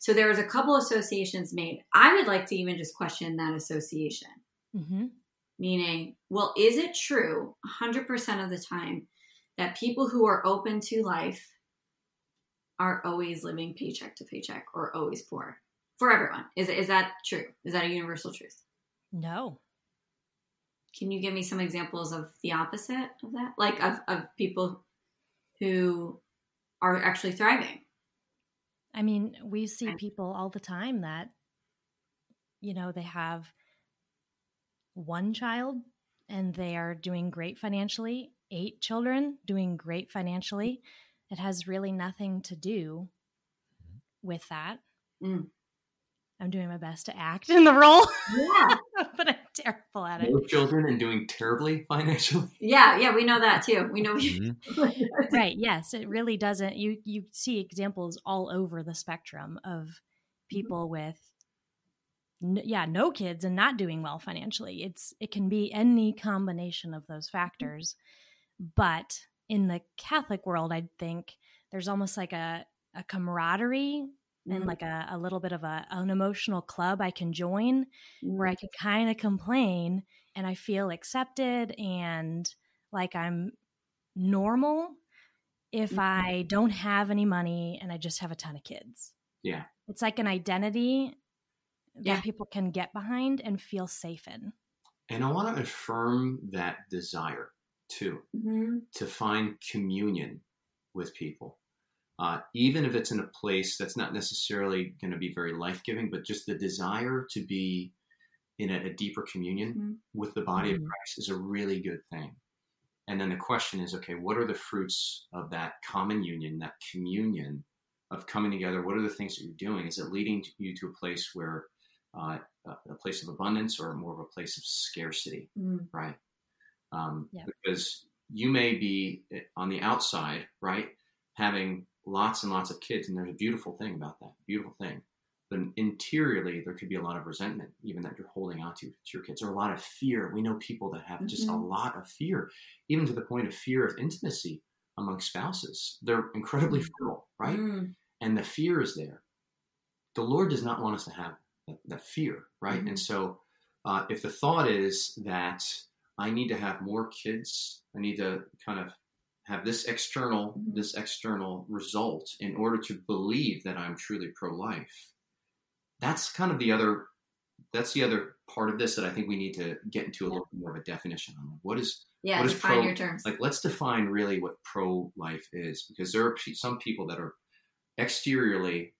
So there was a couple associations made. I would like to even just question that association. Mhm. Meaning, well, is it true 100% of the time that people who are open to life are always living paycheck to paycheck or always poor? For everyone. Is, is that true? Is that a universal truth? No. Can you give me some examples of the opposite of that? Like of, of people who are actually thriving? I mean, we see people all the time that, you know, they have one child and they are doing great financially, eight children doing great financially. It has really nothing to do with that. Mm. I'm doing my best to act in the role, Yeah. but I'm terrible at it. No children and doing terribly financially. Yeah, yeah, we know that too. We know Mhm. right yes it really doesn't you you see examples all over the spectrum of people with n- yeah no kids and not doing well financially it's it can be any combination of those factors but in the catholic world i think there's almost like a, a camaraderie and Mhm. like a, a little bit of a, an emotional club I can join where I can kind of complain and I feel accepted and like I'm normal if Mhm. I don't have any money and I just have a ton of kids. Yeah. It's like an identity that Yeah. people can get behind and feel safe in. And I want to affirm that desire too. Mhm. to find communion with people, uh, even if it's in a place that's not necessarily going to be very life giving, but just the desire to be in a, a deeper communion Mhm. with the body of Mhm. Christ is a really good thing. And then the question is okay, what are the fruits of that common union, that communion of coming together? What are the things that you're doing? Is it leading you to a place where uh, a a place of abundance or more of a place of scarcity? Mhm. right? Um, Yeah. Because you may be eh, on the outside, right, having lots and lots of kids, and there's a beautiful thing about that, beautiful thing. But interiorly, there could be a lot of resentment, even that you're holding on to, to your kids, or a lot of fear. We know people that have just a Mhm. lot of fear, even to the point of fear of intimacy among spouses. They're incredibly fearful, right? Mm. and the fear is there. The Lord does not want us to have that, that fear, right? Mhm. And so, uh, if the thought is that I need to have more kids, I need to kind of have this external Mhm. this external result in order to believe that I'm truly pro-life. That's kind of the other. That's the other part of this that I think we need to get into a little bit more of a definition on. What is Yeah, What is define pro- your terms. like let's define really what pro life is because there are some people that are exteriorly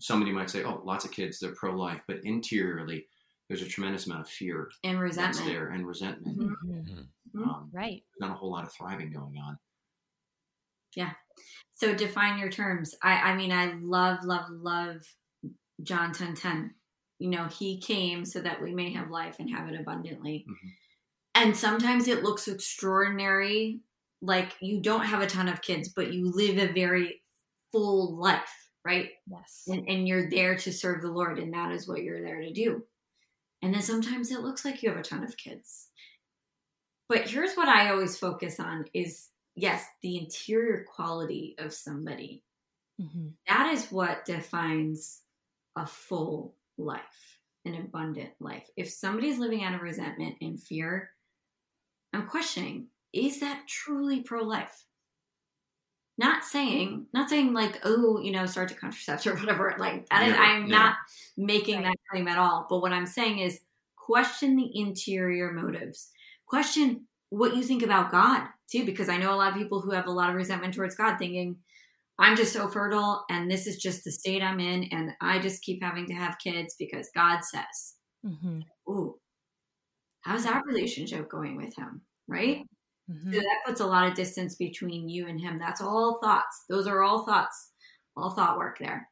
somebody might say oh lots of kids they're pro life but interiorly there's a tremendous amount of fear and that's resentment. there and resentment Mhm. Mhm. Mhm. um, Right. not a whole lot of thriving going on Yeah. So define your terms. I, I mean, I love, love, love John 10 10. You know, he came so that we may have life and have it abundantly. Mhm. And sometimes it looks extraordinary, like you don't have a ton of kids, but you live a very full life, right? Yes. And, and you're there to serve the Lord, and that is what you're there to do. And then sometimes it looks like you have a ton of kids. But here's what I always focus on is yes, the interior quality of somebody. Mhm. That is what defines a full life, an abundant life. If somebody's living out of resentment and fear, I'm questioning, is that truly pro life? Not saying, not saying like, oh, you know, start to contracept or whatever. Like, that is, Yeah, I'm yeah. not making that claim at all. But what I'm saying is question the interior motives. Question what you think about God too, because I know a lot of people who have a lot of resentment towards God thinking, I'm just so fertile and this is just the state I'm in and I just keep having to have kids because God says. Mhm. Ooh, how's that relationship going with him? Right? Mhm. So that puts a lot of distance between you and him. That's all thoughts. Those are all thoughts, all thought work there.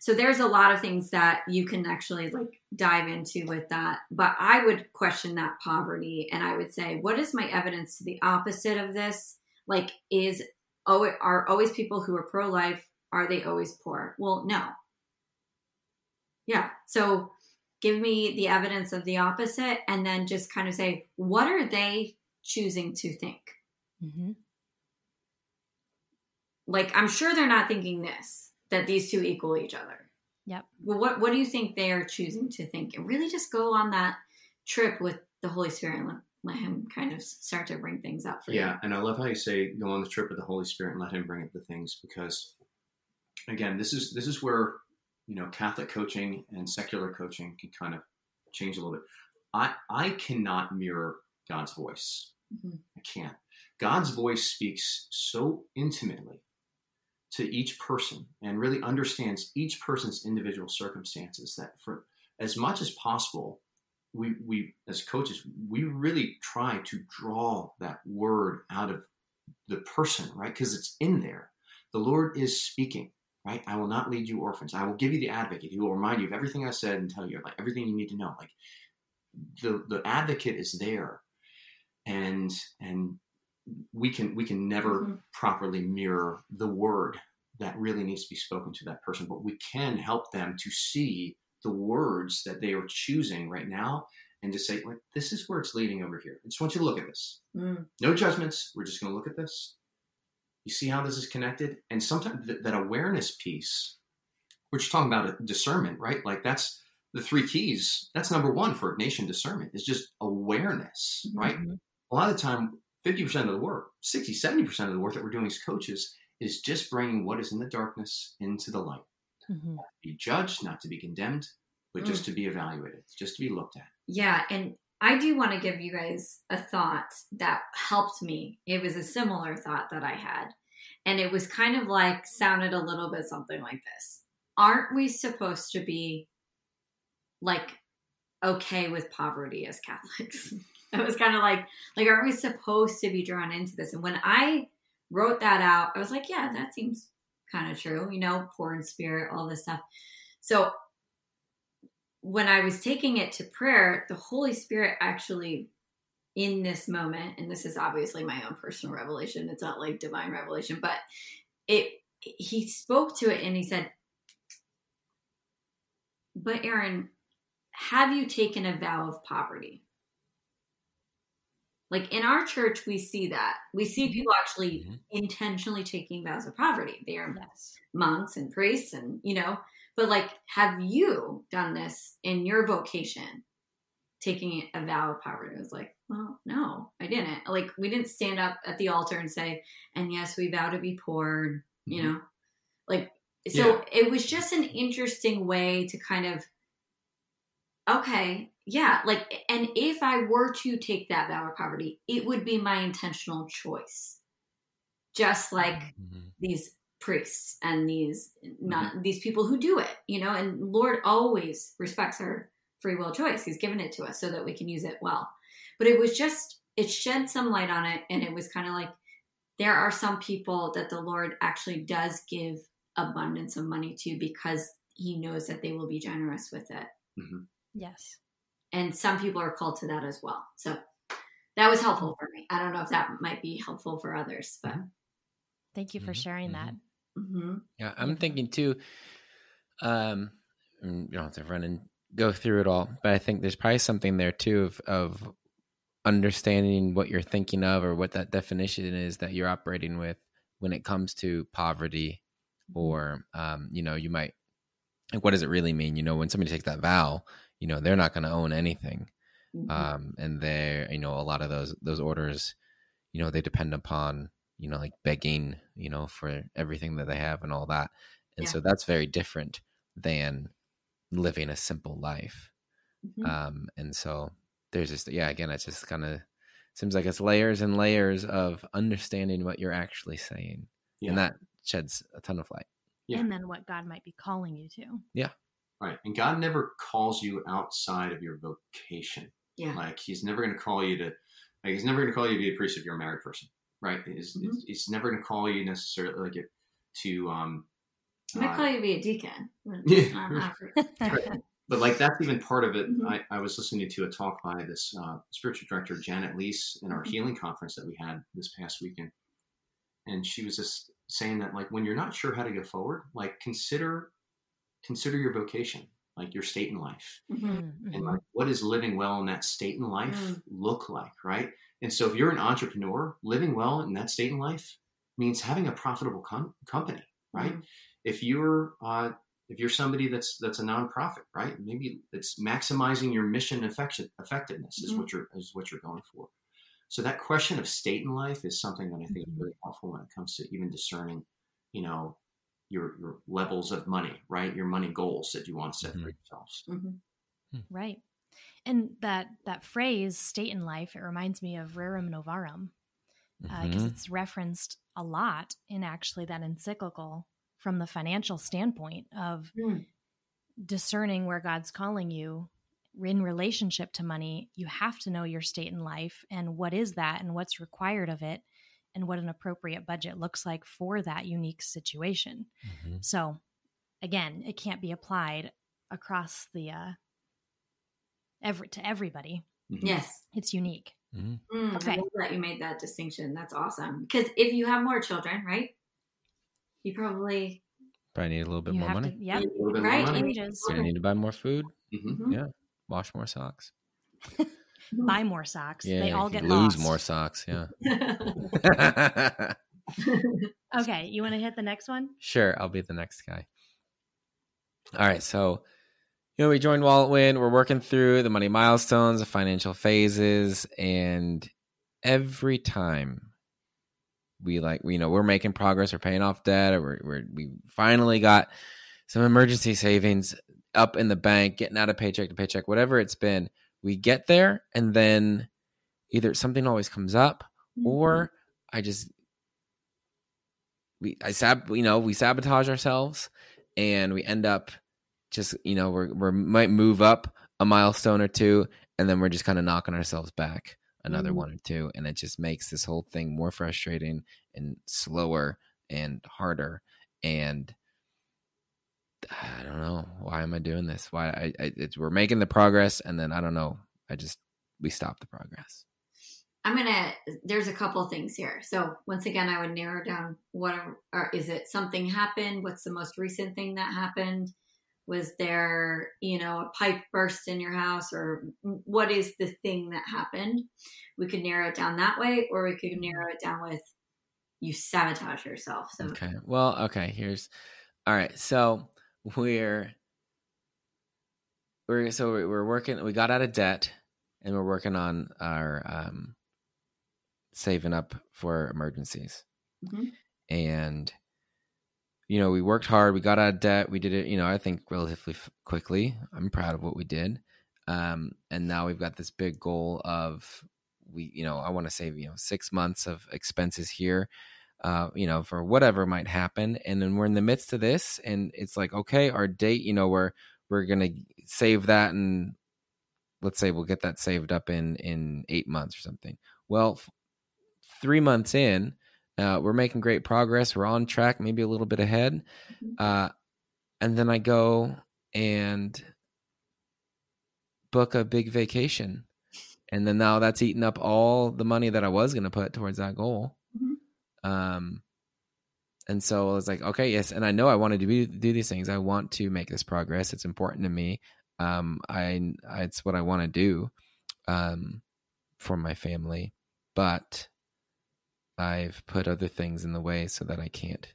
So there's a lot of things that you can actually like dive into with that. But I would question that poverty and I would say, what is my evidence to the opposite of this? Like, is oh, are always people who are pro life, are they always poor? Well, no. Yeah. So give me the evidence of the opposite and then just kind of say, what are they choosing to think? Mhm. Like, I'm sure they're not thinking this, that these two equal each other. Yep. Well, what, what do you think they are choosing to think? And really just go on that trip with the Holy Spirit and let, let Him kind of start to bring things up for you. yeah and i love how you say go on the trip with the holy spirit and let him bring up the things because again this is this is where you know catholic coaching and secular coaching can kind of change a little bit i i cannot mirror god's voice Mhm. i can't god's voice speaks so intimately to each person and really understands each person's individual circumstances that for as much as possible we we as coaches we really try to draw that word out of the person right? Because it's in there. The lord is speaking right? I will not lead you orphans. I will give you the advocate he will remind you of everything i said and tell you like everything you need to know. Like the the advocate is there. And and we can we can never Mhm. properly mirror the word that really needs to be spoken to that person but we can help them to see the words that they are choosing right now and to say like this is where it's leading over here i just want you to look at this Mm. no judgments we're just going to look at this You see how this is connected? And sometimes th- that awareness piece, we're just talking about discernment, right? Like that's the three keys. That's number one for Ignatian discernment is just awareness, right? Mhm. A lot of the time, 50% of the work, 60, 70% of the work that we're doing as coaches is just bringing what is in the darkness into the light. Mhm. Not to be judged, not to be condemned, but just to be evaluated, just to be looked at. Yeah, and I do want to give you guys a thought that helped me. It was a similar thought that I had. And it was kind of like sounded a little bit something like this. Aren't we supposed to be like okay with poverty as Catholics? it was kind of like like aren't we supposed to be drawn into this? And when I wrote that out, I was like, yeah, that seems kind of true, you know, poor in spirit, all this stuff. So when I was taking it to prayer, the Holy Spirit actually, in this moment, and this is obviously my own personal revelation, it's not like divine revelation, but it, he spoke to it and he said, But Erin, have you taken a vow of poverty? Like in our church, we see that. We see people actually Mhm. intentionally taking vows of poverty. They are Yes. monks and priests and you know but like have you done this in your vocation taking a vow of poverty i was like well no i didn't like we didn't stand up at the altar and say and yes we vow to be poor you Mhm. know like so Yeah. it was just an interesting way to kind of okay yeah like and if i were to take that vow of poverty it would be my intentional choice just like Mhm. these priests and these not these people who do it you know and lord always respects our free will choice he's given it to us so that we can use it well but it was just it shed some light on it and it was kind of like there are some people that the lord actually does give abundance of money to because he knows that they will be generous with it Mhm. Yes. And some people are called to that as well so that was helpful for me i don't know if that might be helpful for others but Thank you for Mhm. sharing that. hmm Yeah, I'm thinking too. Um, you don't have to run and go through it all, but I think there's probably something there too of of understanding what you're thinking of or what that definition is that you're operating with when it comes to poverty, or um, you know, you might like what does it really mean? You know, when somebody takes that vow, you know, they're not going to own anything, Mhm. um, and they're you know a lot of those those orders, you know, they depend upon you know like begging, you know, for everything that they have and all that, and Yeah. so that's very different than living a simple life. Mhm. Um, and so there's just yeah, again, it's just kind of seems like it's layers and layers of understanding what you're actually saying, Yeah. and that sheds a ton of light. Yeah. And then what God might be calling you to. Right. And God never calls you outside of your vocation. Yeah. Like he's never going to call you to, like he's never going to call you to be a priest if you're a married person. Right. He's, Mhm. he's, never going to call you necessarily like it to, um, I'm gonna uh, call you to be a deacon. Yeah. Right. but like that's even part of it. Mhm. I, I was listening to a talk by this uh, spiritual director Janet Lease in our Mhm. healing conference that we had this past weekend, and she was just saying that like when you're not sure how to go forward, like consider consider your vocation, like your state in life, Mhm. Mhm. and like what does living well in that state in life Mm. look like, right? And so if you're an entrepreneur, living well in that state in life means having a profitable com- company, right? Mhm. if you're uh, if you're somebody that's that's a nonprofit, right? Maybe it's maximizing your mission effect- effectiveness is Mhm. what you're is what you're going for. So that question of state in life is something that I think is really helpful when it comes to even discerning, you know, your your levels of money, right? Your money goals that you want to set for Mhm. yourselves. Mhm. Right. And that that phrase "state in life" it reminds me of "rerum novarum" because Mhm. it's referenced a lot in actually that encyclical from the financial standpoint of Mm. discerning where God's calling you in relationship to money. You have to know your state in life and what is that and what's required of it and what an appropriate budget looks like for that unique situation. Mhm. So, again, it can't be applied across the uh, every to everybody. Mhm. Yes. It's unique. Mhm. Mm, Okay. I love that you made that distinction. That's awesome. Because if you have more children, right? You probably Probably need a little bit more money. to. Yep. A more right. money. Changes. Gonna need to buy more food. Mhm. Mhm. Yeah. Wash more socks. Mm-hmm. Buy more socks. Yeah. they all get lost. lose lost. more socks. Yeah. Okay, you want to hit the next one? Sure, I'll be the next guy. All right, so you know we joined Wallet Win. We're working through the money milestones, the financial phases, and every time we like, you know, we're making progress, we're paying off debt, or we're, we're we finally got some emergency savings up in the bank, getting out of paycheck to paycheck, whatever it's been. We get there, and then either something always comes up, or I just we I sab you know we sabotage ourselves and we end up just you know we're we might move up a milestone or two and then we're just kind of knocking ourselves back another Mhm. one or two and it just makes this whole thing more frustrating and slower and harder and I don't know why am I doing this why I, I it's, we're making the progress and then I don't know I just we stop the progress I'm gonna. There's a couple things here. So once again, I would narrow down what are, or is it something happened? What's the most recent thing that happened? Was there, you know, a pipe burst in your house, or what is the thing that happened? We could narrow it down that way, or we could narrow it down with you sabotage yourself. So Okay. Well, okay, here's all right. So we're we're so we're working we got out of debt and we're working on our um saving up for emergencies. Mhm. And you know, we worked hard, we got out of debt, we did it, you know, I think relatively f- quickly. I'm proud of what we did. Um and now we've got this big goal of we, you know, I want to save, you know, 6 months of expenses here uh, you know, for whatever might happen. And then we're in the midst of this, and it's like, okay, our date, you know, we're we're gonna save that, and let's say we'll get that saved up in in eight months or something. Well, f- three months in, uh, we're making great progress. We're on track, maybe a little bit ahead. Uh, and then I go and book a big vacation. And then now that's eaten up all the money that I was going to put towards that goal. Um, and so I was like, okay, yes. And I know I wanted to be, do these things. I want to make this progress. It's important to me. Um, I, I it's what I want to do, um, for my family, but I've put other things in the way so that I can't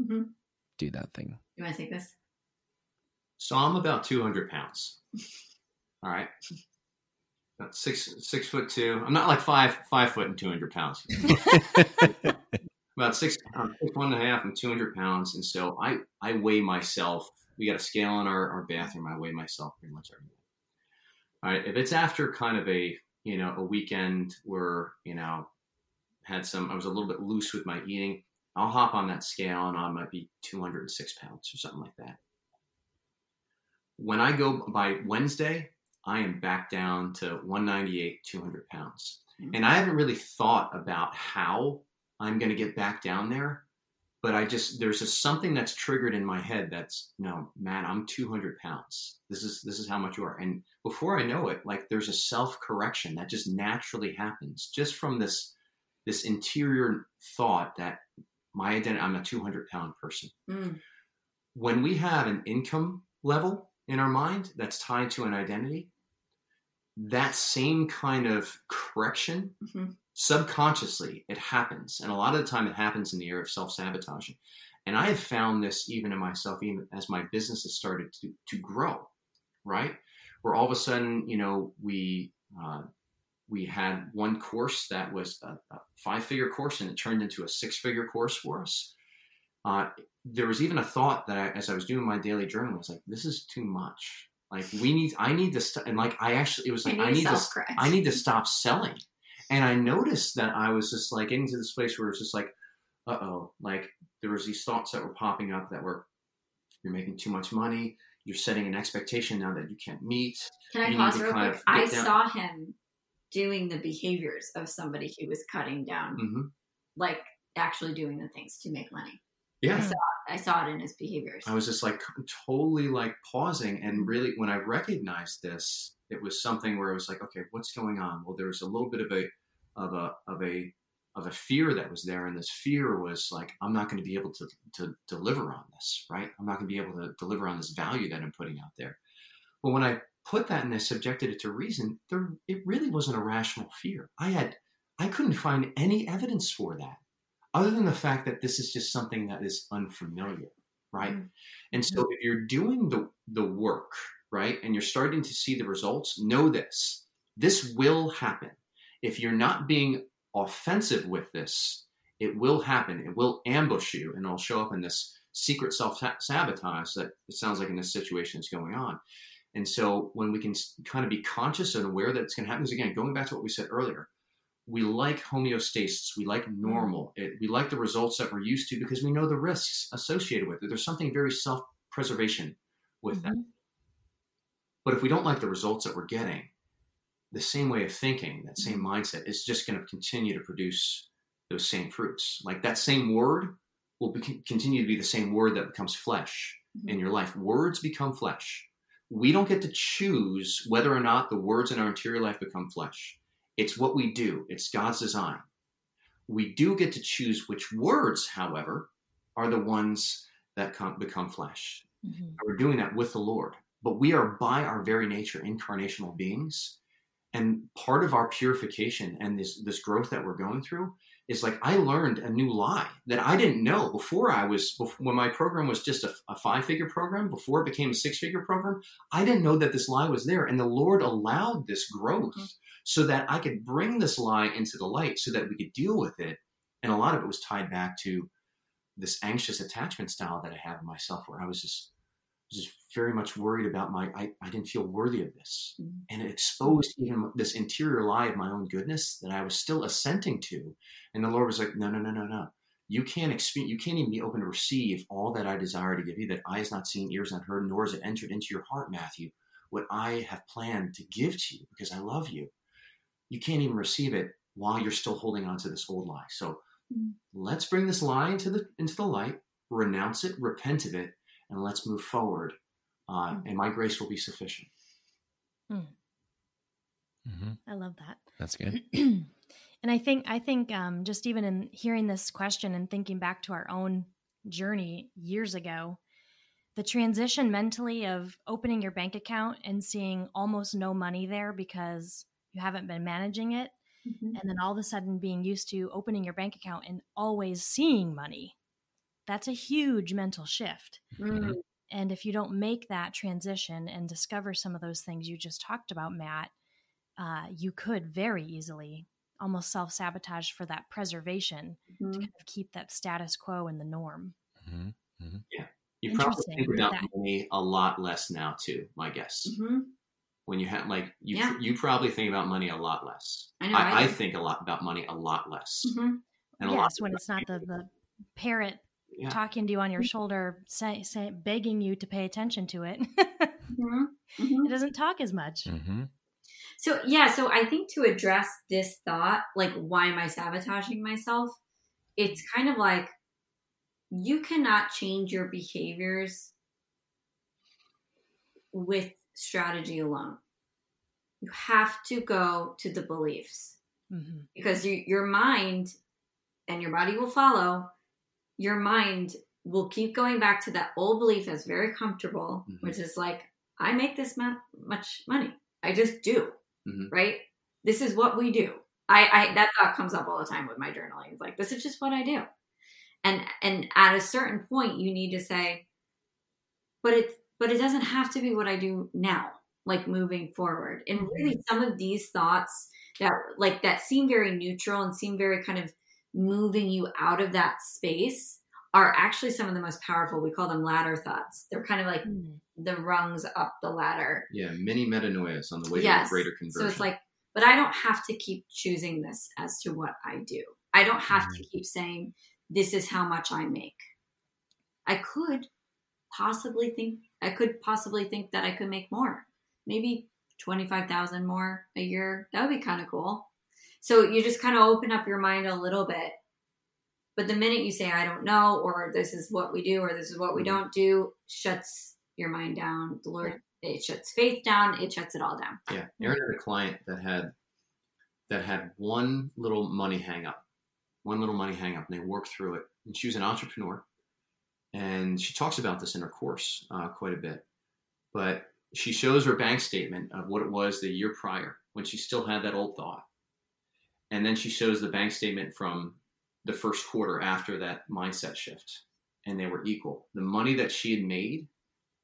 Mhm. do that thing. you want to take this? So I'm about 200 pounds. All right. About six six foot two. I'm not like five five foot and 200 pounds. About six, I'm six one and a half and 200 pounds, and so I I weigh myself. We got a scale in our, our bathroom. I weigh myself pretty much every day. All right. If it's after kind of a you know a weekend where you know had some, I was a little bit loose with my eating. I'll hop on that scale and I might be 206 pounds or something like that when I go by Wednesday, I am back down to 198, 200 pounds. And I haven't really thought about how I'm going to get back down there. But I just, there's just something that's triggered in my head that's, no, man, I'm 200 pounds. This is, this is how much you are. And before I know it, like there's a self correction that just naturally happens just from this, this interior thought that my identity, I'm a 200 pound person Mm. when we have an income level in our mind that's tied to an identity, that same kind of correction, Mhm. subconsciously, it happens. And a lot of the time, it happens in the area of self sabotaging. And I have found this even in myself, even as my business has started to, to grow, right? Where all of a sudden, you know, we, uh, we had one course that was a, a five figure course and it turned into a six figure course for us. Uh, there was even a thought that I, as I was doing my daily journal, I was like, this is too much. Like we need, I need to, st-, and like I actually, it was like, I need need to. I need to stop selling. And I noticed that I was just like getting to this place where it's just like, uh oh, like there was these thoughts that were popping up that were, you're making too much money. You're setting an expectation now that you can't meet. Can I You pause real quick? I down- saw him doing the behaviors of somebody he was cutting down, hmm like actually doing the things to make money. Yeah. I saw, I saw it in his behaviors. I was just like totally like pausing and really when I recognized this, it was something where I was like, okay, what's going on? Well, there was a little bit of a of a of a of a fear that was there, and this fear was like, I'm not going to be able to to deliver on this, right? I'm not going to be able to deliver on this value that I'm putting out there. But when I put that and I subjected it to reason, there it really wasn't a rational fear. I had I couldn't find any evidence for that. Other than the fact that this is just something that is unfamiliar, right? Mm-hmm. And so if you're doing the the work, right, and you're starting to see the results, know this. This will happen. If you're not being offensive with this, it will happen. It will ambush you and it'll show up in this secret self sabotage that it sounds like in this situation is going on. And so when we can kind of be conscious and aware that it's going to happen, is again, going back to what we said earlier, we like homeostasis, we like normal, it, we like the results that we're used to because we know the risks associated with it. There's something very self preservation with mm-hmm. that. But if we don't like the results that we're getting, the same way of thinking, that same mm-hmm. mindset is just going to continue to produce those same fruits. Like that same word will be, continue to be the same word that becomes flesh mm-hmm. in your life. Words become flesh. We don't get to choose whether or not the words in our interior life become flesh. It's what we do, it's God's design. We do get to choose which words, however, are the ones that come, become flesh. Mm-hmm. We're doing that with the Lord. But we are, by our very nature, incarnational beings. And part of our purification and this, this growth that we're going through is like I learned a new lie that I didn't know before I was before, when my program was just a, a five figure program before it became a six figure program. I didn't know that this lie was there, and the Lord allowed this growth mm-hmm. So that I could bring this lie into the light, so that we could deal with it. And a lot of it was tied back to this anxious attachment style that I have in myself, where I was just just very much worried about my I, I didn't feel worthy of this mm-hmm. and it exposed even this interior lie of my own goodness that i was still assenting to and the lord was like no no no no no you can't experience you can't even be open to receive all that i desire to give you that eye has not seen ears not heard nor has it entered into your heart matthew what i have planned to give to you because i love you you can't even receive it while you're still holding on to this old lie so mm-hmm. let's bring this lie into the into the light renounce it repent of it and let's move forward. Uh, mm-hmm. And my grace will be sufficient. Mm. Mm-hmm. I love that. That's good. and I think I think um, just even in hearing this question and thinking back to our own journey years ago, the transition mentally of opening your bank account and seeing almost no money there because you haven't been managing it, mm-hmm. and then all of a sudden being used to opening your bank account and always seeing money that's a huge mental shift. Mm. And if you don't make that transition and discover some of those things you just talked about, Matt, uh, you could very easily almost self sabotage for that preservation mm-hmm. to kind of keep that status quo in the norm. Mm-hmm. Mm-hmm. Yeah. You probably think about that. money a lot less now, too, my guess. Mm-hmm. When you have, like, you, yeah. you probably think about money a lot less. I, know, I, I, I think a lot about money a lot less. Mm-hmm. And yes, when it's not the, the parrot yeah. talking to you on your mm-hmm. shoulder, say, say, begging you to pay attention to it. mm-hmm. Mm-hmm. It doesn't talk as much. Mm-hmm. So yeah, so I think to address this thought, like why am I sabotaging myself? It's kind of like you cannot change your behaviors with strategy alone. You have to go to the beliefs mm-hmm. because you, your mind and your body will follow your mind will keep going back to that old belief that's very comfortable, mm-hmm. which is like, I make this much money. I just do, mm-hmm. right? This is what we do. I, I that thought comes up all the time with my journaling. It's like this is just what I do, and and at a certain point, you need to say, but it but it doesn't have to be what I do now. Like moving forward, and really, mm-hmm. some of these thoughts that like that seem very neutral and seem very kind of moving you out of that space are actually some of the most powerful. We call them ladder thoughts. They're kind of like mm. the rungs up the ladder. Yeah, mini metanoias on the way yes. to greater conversion. So it's like, but I don't have to keep choosing this as to what I do. I don't have mm. to keep saying this is how much I make. I could possibly think I could possibly think that I could make more. Maybe 25,000 more a year. That would be kind of cool. So you just kind of open up your mind a little bit. But the minute you say, I don't know, or this is what we do, or this is what we mm-hmm. don't do, shuts your mind down. The Lord, it shuts faith down. It shuts it all down. Yeah. Erin had a client that had, that had one little money hang up, one little money hang up, and they worked through it. And she was an entrepreneur. And she talks about this in her course uh, quite a bit. But she shows her bank statement of what it was the year prior when she still had that old thought and then she shows the bank statement from the first quarter after that mindset shift, and they were equal. The money that she had made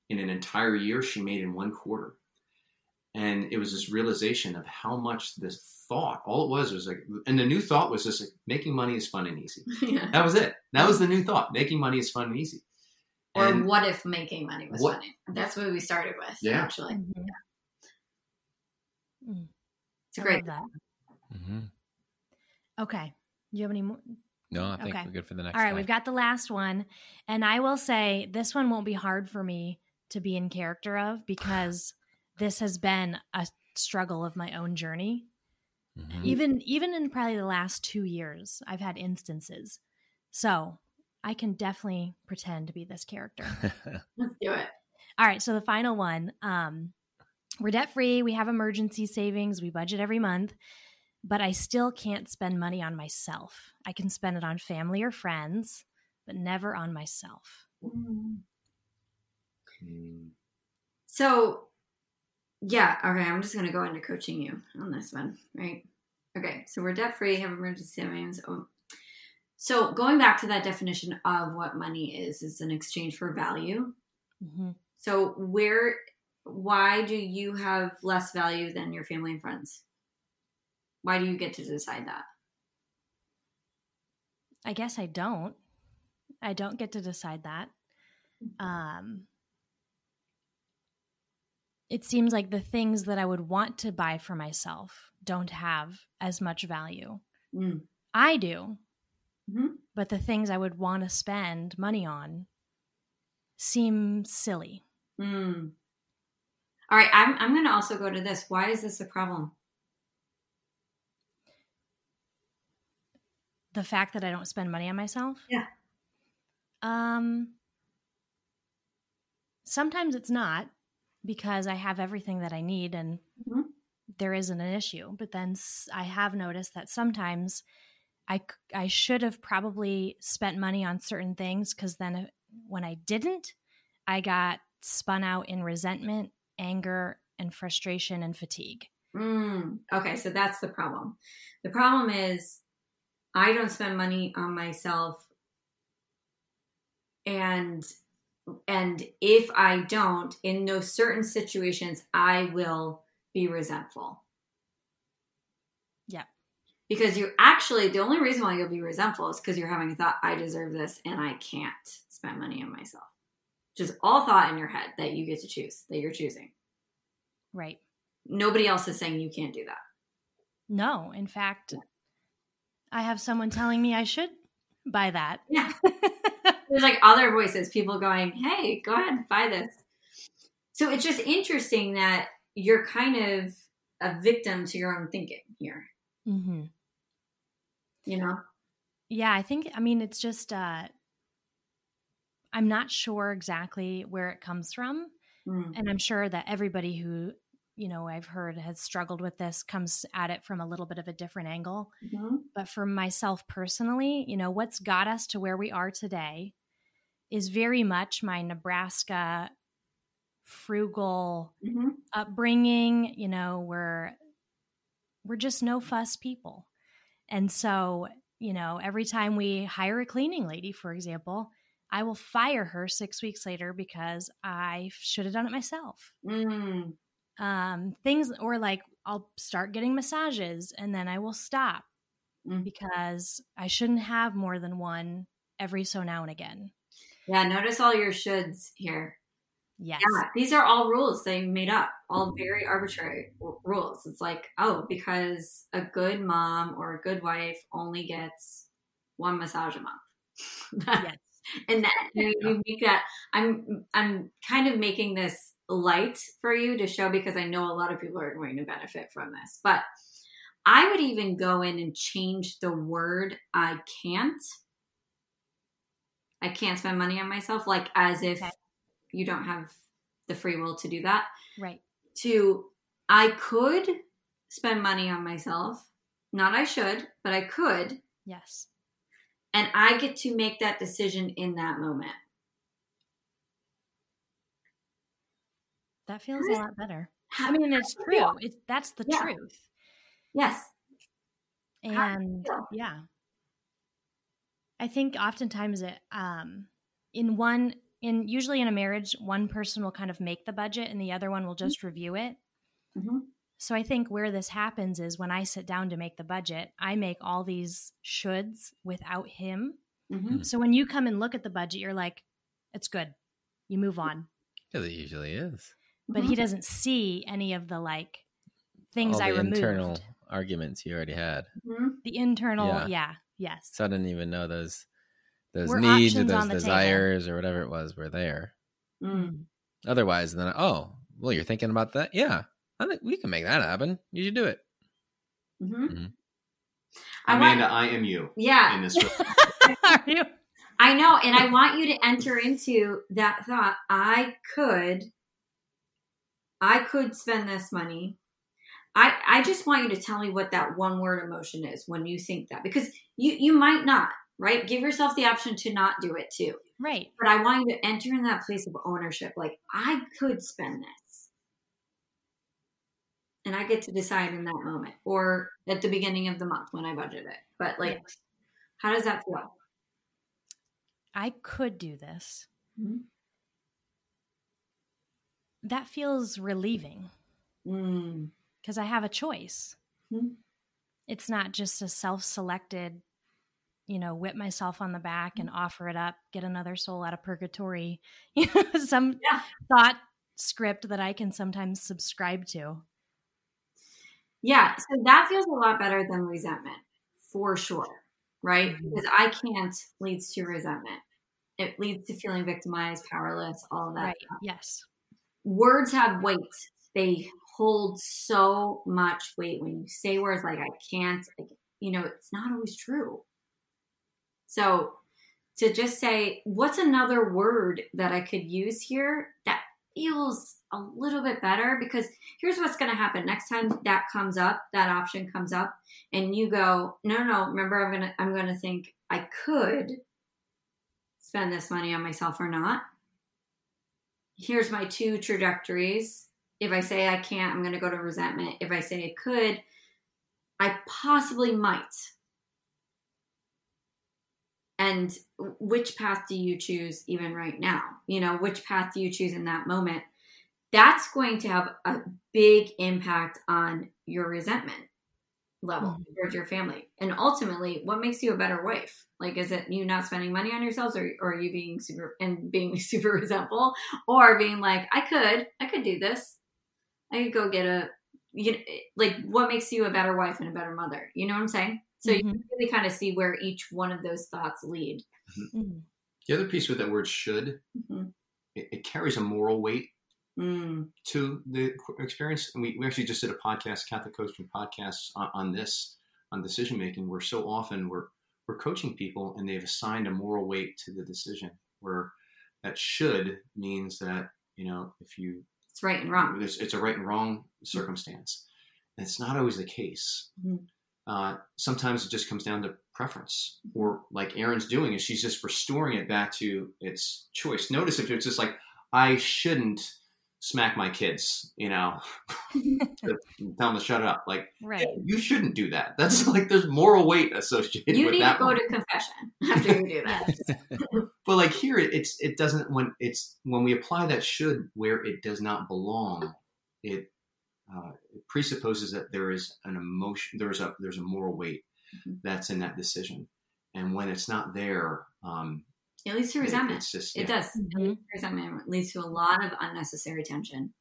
in an entire year, she made in one quarter. And it was this realization of how much this thought, all it was was like, and the new thought was just like, making money is fun and easy. yeah. That was it. That was the new thought. Making money is fun and easy. Or And- what if making money was What- funny? That's what we started with, Yeah. actually. Mhm. It's a I great. love that. hmm Okay. Do you have any more? No, I think Okay. we're good for the next. All right, guy. we've got the last one. And I will say this one won't be hard for me to be in character of because this has been a struggle of my own journey. Mhm. Even even in probably the last 2 years, I've had instances. So, I can definitely pretend to be this character. Let's do it. All right, so the final one. Um, we're debt free. We have emergency savings. We budget every month, but I still can't spend money on myself. I can spend it on family or friends, but never on myself. Mm. So, yeah, okay, I'm just going to go into coaching you on this one, right? Okay, so we're debt free, have emergency savings. Oh. So, going back to that definition of what money is, is an exchange for value. Mhm. So, where, why do you have less value than your family and friends? Why do you get to decide that? I guess I don't. I don't get to decide that. Um, it seems like the things that I would want to buy for myself don't have as much value. Mm. I do. Mhm. But the things I would want to spend money on seem silly. Mm. All right, I'm, I'm going to also go to this. Why is this a problem? The fact that I don't spend money on myself? Yeah. Um sometimes it's not because I have everything that I need and Mhm. there isn't an issue. But then I have noticed that sometimes I, I should have probably spent money on certain things because then when I didn't, I got spun out in resentment, anger, and frustration and fatigue. Mm, okay, so that's the problem. The problem is I don't spend money on myself and and if I don't in those certain situations I will be resentful. Yeah. Because you're actually the only reason why you'll be resentful is because you're having a thought I deserve this and I can't spend money on myself. Just all thought in your head that you get to choose, that you're choosing. Right. Nobody else is saying you can't do that. No, in fact, I have someone telling me I should buy that. Yeah. There's like other voices, people going, hey, go ahead, buy this. So it's just interesting that you're kind of a victim to your own thinking here, hmm you know? Yeah, I think, I mean, it's just, uh, I'm not sure exactly where it comes from. Mm. And I'm sure that everybody who, you know, I've heard has struggled with this comes at it from a little bit of a different angle. Mhm. But for myself personally, you know, what's got us to where we are today is very much my Nebraska frugal Mhm. upbringing you know we're we're just no fuss people and so you know every time we hire a cleaning lady for example i will fire her six weeks later because i should have done it myself Mm. um things or like i'll start getting massages and then i will stop Mm. because i shouldn't have more than one every so now and again Yeah, notice all your shoulds here. yes Yeah, these are all rules they made up, all mm-hmm. very arbitrary r- rules. It's like, oh, because a good mom or a good wife only gets one massage a month. yes and that you, you make that i'm i'm kind of making this light for you to show because i know a lot of people are going to benefit from this but i would even go in and change the word i can't i can't spend money on myself like as if Okay. you don't have the free will to do that. Right. To i could spend money on myself. Not i should but i could. Yes. And I get to make that decision in that moment. that feels a lot better. I mean it's how do you true. it's that's the Yeah. truth. Yes. How do you and yeah I think oftentimes it um in one in usually in a marriage one person will kind of make the budget and the other one will just review it. Mhm. So I think where this happens is when I sit down to make the budget, I make all these shoulds without him. Mhm. So when you come and look at the budget, you're like, it's good. You move on. Because it usually is. But Mm-hmm. he doesn't see any of the like things All I the removed. internal arguments you already had. Mhm. The internal, Yeah. yeah, yes. So I didn't even know those those Were needs or those on the table. desires or whatever it was were there. Mm. Otherwise, then oh, well, you're thinking about that? Yeah, I think we can make that happen. You should do it. Mhm. Mhm. I want- Amanda, I am you Yeah, in this. Are you? I know, and I want you to enter into that thought. I could, I could spend this money. I I just want you to tell me what that one word emotion is when you think that, because you you might not, right? Give yourself the option to not do it too. Right. But I want you to enter in that place of ownership. Like I could spend this, and I get to decide in that moment, or at the beginning of the month when I budget it. But like, Yes. how does that feel? I could do this. Mhm. That feels relieving Mm. Because I have a choice. Mhm. It's not just a self selected, you know, whip myself on the back and offer it up, get another soul out of purgatory, you know, some Yeah. thought script that I can sometimes subscribe to. Yeah, so that feels a lot better than resentment, for sure, right? Mhm. Because I can't leads to resentment. It leads to feeling victimized, powerless, all of that. Right. Yes. Words have weight. They hold so much weight when you say words like I can't, like, you know, it's not always true. So to just say, what's another word that I could use here that feels a little bit better? Because here's what's going to happen next time that comes up, that option comes up, and you go, no, no, no. Remember, I'm gonna, I'm gonna think I could spend this money on myself or not. Here's my two trajectories. If I say I can't, I'm going to go to resentment. If I say I could, I possibly might. And which path do you choose even right now? You know, which path do you choose in that moment? That's going to have a big impact on your resentment level Mhm. towards your family. And ultimately, what makes you a better wife? Like, is it you not spending money on yourselves or, or are you being super and being super resentful or being like, I could, I could do this. I could go get a, you know, like what makes you a better wife and a better mother? You know what I'm saying? So you Mhm. can really kind of see where each one of those thoughts lead. Mhm. The other piece with that word should, Mhm. it, it carries a moral weight Mm. to the experience. And we, we actually just did a podcast, Catholic Coaching podcast on, on this, on decision making, where so often we're, we're coaching people and they've assigned a moral weight to the decision where that should means that, you know, if you, It's right and wrong. it's, it's a right and wrong circumstance. And it's not always the case. Mhm. Uh, sometimes it just comes down to preference, or like Erin's doing, is she's just restoring it back to its choice. Notice if it's just like, I shouldn't smack my kids, you know, to tell them to shut up. Like, Right. you shouldn't do that. That's like there's moral weight associated You with that. You need to go one. to confession after you do that. But like here, it's it doesn't when it's when we apply that should where it does not belong. It, uh, it presupposes that there is an emotion, there's a there's a moral weight Mhm. that's in that decision, and when it's not there, um, It leads to resentment. it's just It yeah. does. It Mhm. leads to resentment. It leads to a lot of unnecessary tension.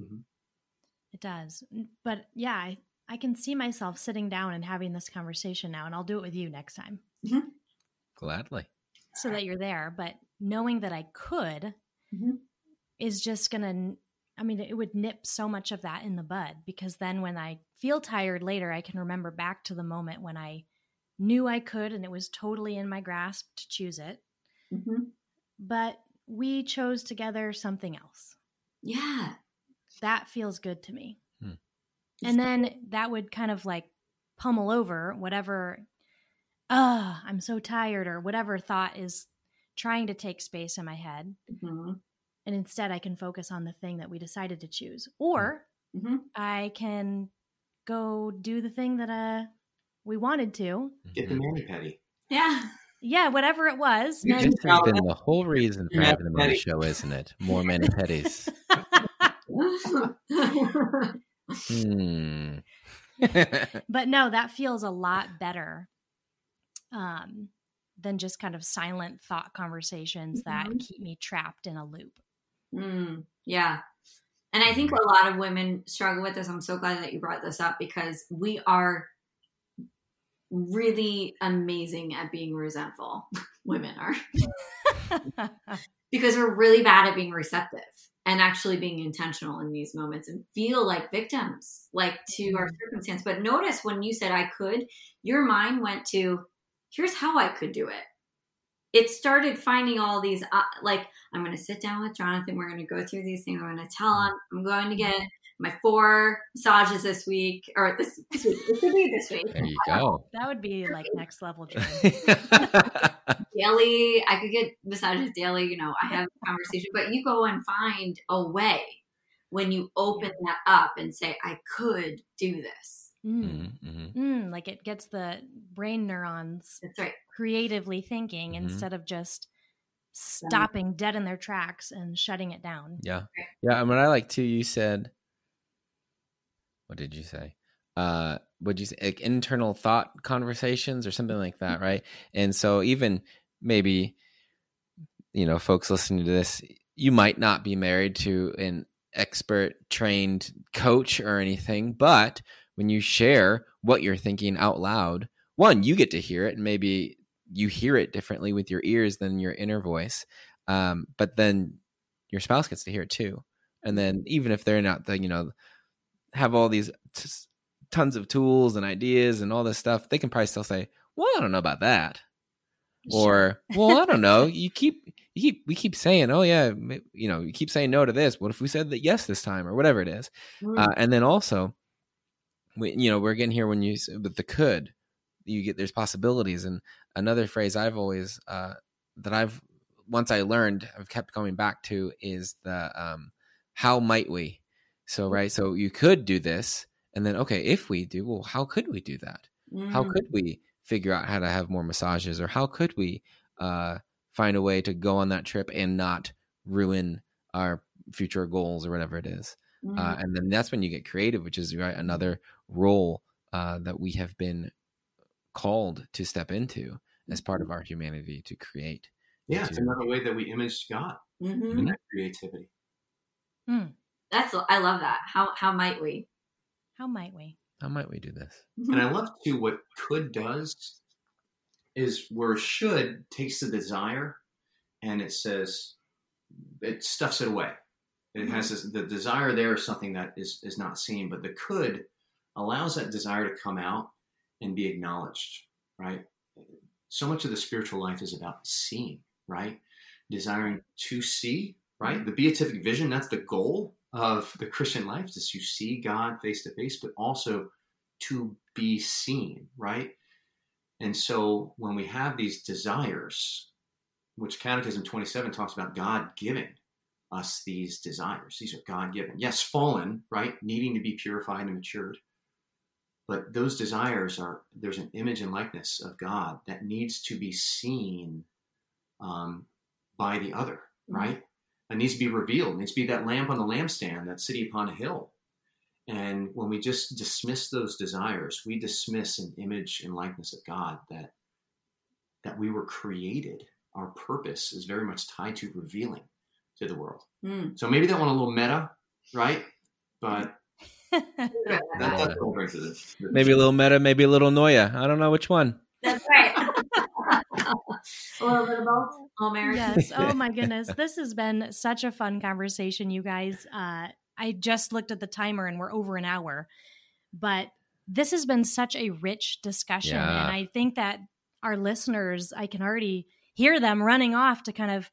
It does. But yeah, I, I can see myself sitting down and having this conversation now, and I'll do it with you next time Gladly. so that you're there. But knowing that I could Mhm. is just going to, I mean, it would nip so much of that in the bud because then when I feel tired later, I can remember back to the moment when I knew I could and it was totally in my grasp to choose it. Hmm But we chose together something else. Yeah. that feels good to me. Hmm. And then that would kind of like pummel over whatever, ah, I'm so tired, or whatever thought is trying to take space in my head. hmm And instead, I can focus on the thing that we decided to choose. Or hmm I can go do the thing that uh, we wanted to. get the mani petty. Yeah. Yeah, whatever it was. This has Now, been the whole reason for having the money Betty. show, isn't it? More mani pedis. Hmm. but no, that feels a lot better um, than just kind of silent thought conversations that Mhm. keep me trapped in a loop. Mm, yeah. And I think a lot of women struggle with this. I'm so glad that you brought this up because we are really amazing at being resentful. women are. because we're really bad at being receptive and actually being intentional in these moments and feel like victims like to our circumstance. But notice when you said i could your mind went to here's how i could do it. It started finding all these uh, like i'm going to sit down with jonathan. We're going to go through these things. I'm going to tell him. I'm going to get my four massages this week or this, this week this could be this week there you go. that would be like next level dream. daily i could get massages daily you know i have a conversation but you go and find a way when you open that up and say i could do this Mm. Mhm, mhm. Mm, like it gets the brain neurons that's right creatively thinking Mhm. instead of just stopping dead in their tracks and shutting it down. Yeah. Yeah. And what I like too, you said, what did you say? Uh, would you say like internal thought conversations or something like that, right? And so even maybe, you know, folks listening to this, you might not be married to an expert trained coach or anything, but when you share what you're thinking out loud, one, you get to hear it and maybe you hear it differently with your ears than your inner voice. Um, but then your spouse gets to hear it too. And then even if they're not the, you know, have all these t- tons of tools and ideas and all this stuff, they can probably still say, "Well, I don't know about that," or "Well, I don't know." You keep, you keep, we keep saying, "Oh yeah," you know, you keep saying no to this. What if we said that yes this time, or whatever it is? Mm. Uh, and then also, we, you know, we're getting here when you with the could, you get there's possibilities. And another phrase I've always uh, that I've once I learned, I've kept coming back to is the um, how might we? So right, so you could do this, and then okay, if we do, well, how could we do that? How Mm. could we figure out how to have more massages, or how could we uh, find a way to go on that trip and not ruin our future goals or whatever it is? uh, Mm. and then that's when you get creative, which is right another role uh, that we have been called to step into as part of our humanity to create. Yeah, it's another way that we image God Mhm. in that creativity. That's I love that. How how might we? How might we? How might we do this? Mm-hmm. And I love too what could does is where should takes the desire and it says it stuffs it away. It mm-hmm. has this, the desire there is something that is is not seen, but the could allows that desire to come out and be acknowledged, right? So much of the spiritual life is about seeing, right? Desiring to see, right? Mm-hmm. The beatific vision, that's the goal of the Christian life, is to see God face to face, but also to be seen, right? And so when we have these desires, which Catechism 27 talks about God giving us these desires, these are God given. Yes, fallen, right? Needing to be purified and matured. But those desires are, there's an image and likeness of God that needs to be seen um, by the other, right? It needs to be revealed. It needs to be that lamp on the lampstand, that city upon a hill. And when we just dismiss those desires, we dismiss an image and likeness of God that that we were created. Our purpose is very much tied to revealing to the world. Mm. So maybe that one a little meta, right? But that, that's what brings to this. Maybe a little meta, maybe a little Noya. I don't know which one. That's right. A little bit of both. All married. yes. Oh my goodness. This has been such a fun conversation, you guys. Uh, I just looked at the timer and we're over an hour, but this has been such a rich discussion. Yeah. And I think that our listeners, I can already hear them running off to kind of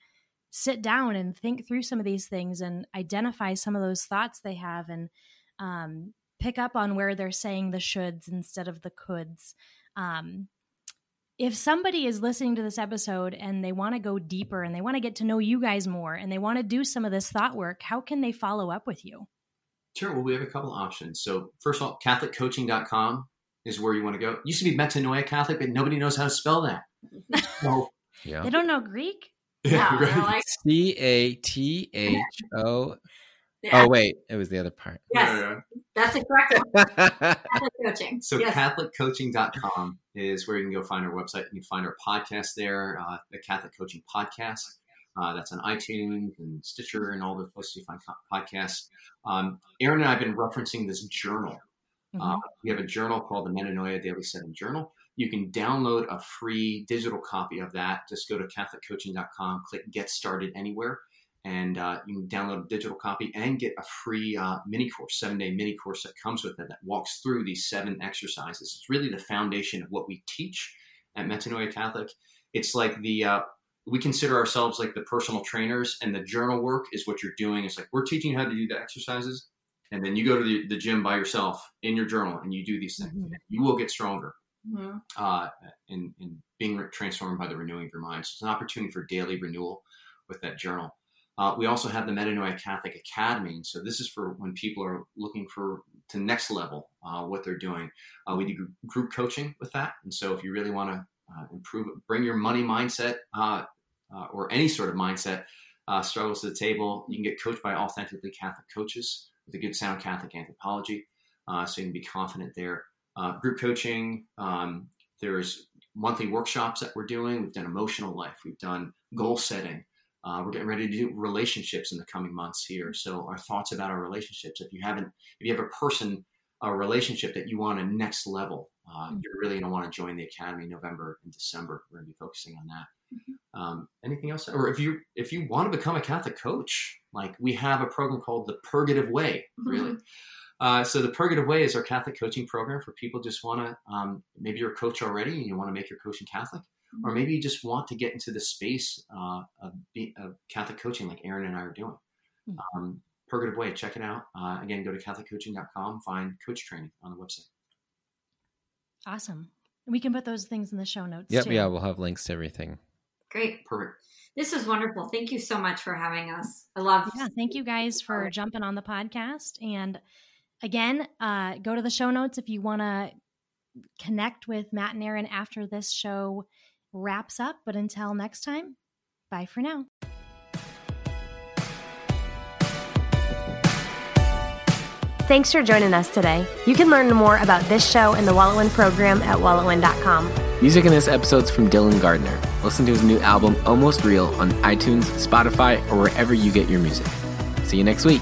sit down and think through some of these things and identify some of those thoughts they have and um, pick up on where they're saying the shoulds instead of the coulds. Um, if somebody is listening to this episode and they want to go deeper and they want to get to know you guys more and they want to do some of this thought work, how can they follow up with you? Sure. Well, we have a couple options. So, first of all, CatholicCoaching.com is where you want to go. It used to be Metanoia Catholic, but nobody knows how to spell that. So, Yeah. They don't know Greek. Yeah, right. like, C A T H O. Oh wait, it was the other part. yes, Yeah, yeah. that's the correct one. Catholic coaching. So yes. CatholicCoaching.com is where you can go find our website. You can find our podcast there, uh, the Catholic Coaching Podcast. Uh, that's on iTunes and Stitcher and all the places you find podcasts. Um, Erin and I have been referencing this journal. Uh, we have a journal called the Metanoia Daily Seven Journal. You can download a free digital copy of that. Just go to CatholicCoaching.com, click Get Started Anywhere, and uh, you can download a digital copy and get a free uh, mini course, seven day mini course that comes with it that walks through these seven exercises. It's really the foundation of what we teach at Metanoia Catholic. It's like the uh, we consider ourselves like the personal trainers, and the journal work is what you're doing. It's like we're teaching you how to do the exercises, and then you go to the, the gym by yourself in your journal and you do these things. Mhm. You will get stronger Mhm. uh, in, in being transformed by the renewing of your mind. So it's an opportunity for daily renewal with that journal. Uh, we also have the Metanoia Catholic Academy. And so this is for when people are looking for to next level uh, what they're doing. Uh, we do group coaching with that. And so if you really want to uh, improve, bring your money mindset uh, uh, or any sort of mindset struggles to the table, you can get coached by authentically Catholic coaches with a good sound Catholic anthropology. So you can be confident there. Group coaching, um, there's monthly workshops that we're doing. We've done emotional life, we've done goal setting. Uh, we're getting ready to do relationships in the coming months here. So our thoughts about our relationships. If you haven't, if you have a person, a relationship that you want a next level, uh, Mhm. you're really going to want to join the academy in November and December. We're going to be focusing on that. Um, anything else? Or if you if you want to become a Catholic coach, like we have a program called the Purgative Way. Really. Uh, so the Purgative Way is our Catholic coaching program for people just want to um, maybe you're a coach already and you want to make your coaching Catholic, or maybe you just want to get into the space uh, of, of Catholic coaching like Erin and I are doing. Mm. Um, Purgative Way, check it out. Uh, again, go to CatholicCoaching.com, find coach training on the website. Awesome. We can put those things in the show notes. Yep, too. yeah, we'll have links to everything. Great. Perfect. This is wonderful. Thank you so much for having us. I love Yeah, thank you guys for jumping on the podcast. And again, uh, go to the show notes if you want to connect with Matt and Erin after this show wraps up. But until next time, bye for now. Thanks for joining us today. You can learn more about this show and the WalletWin program at walletwin.com. Music in this episode's from Dylan Gardner. Listen to his new album, Almost Real, on iTunes, Spotify, or wherever you get your music. See you next week.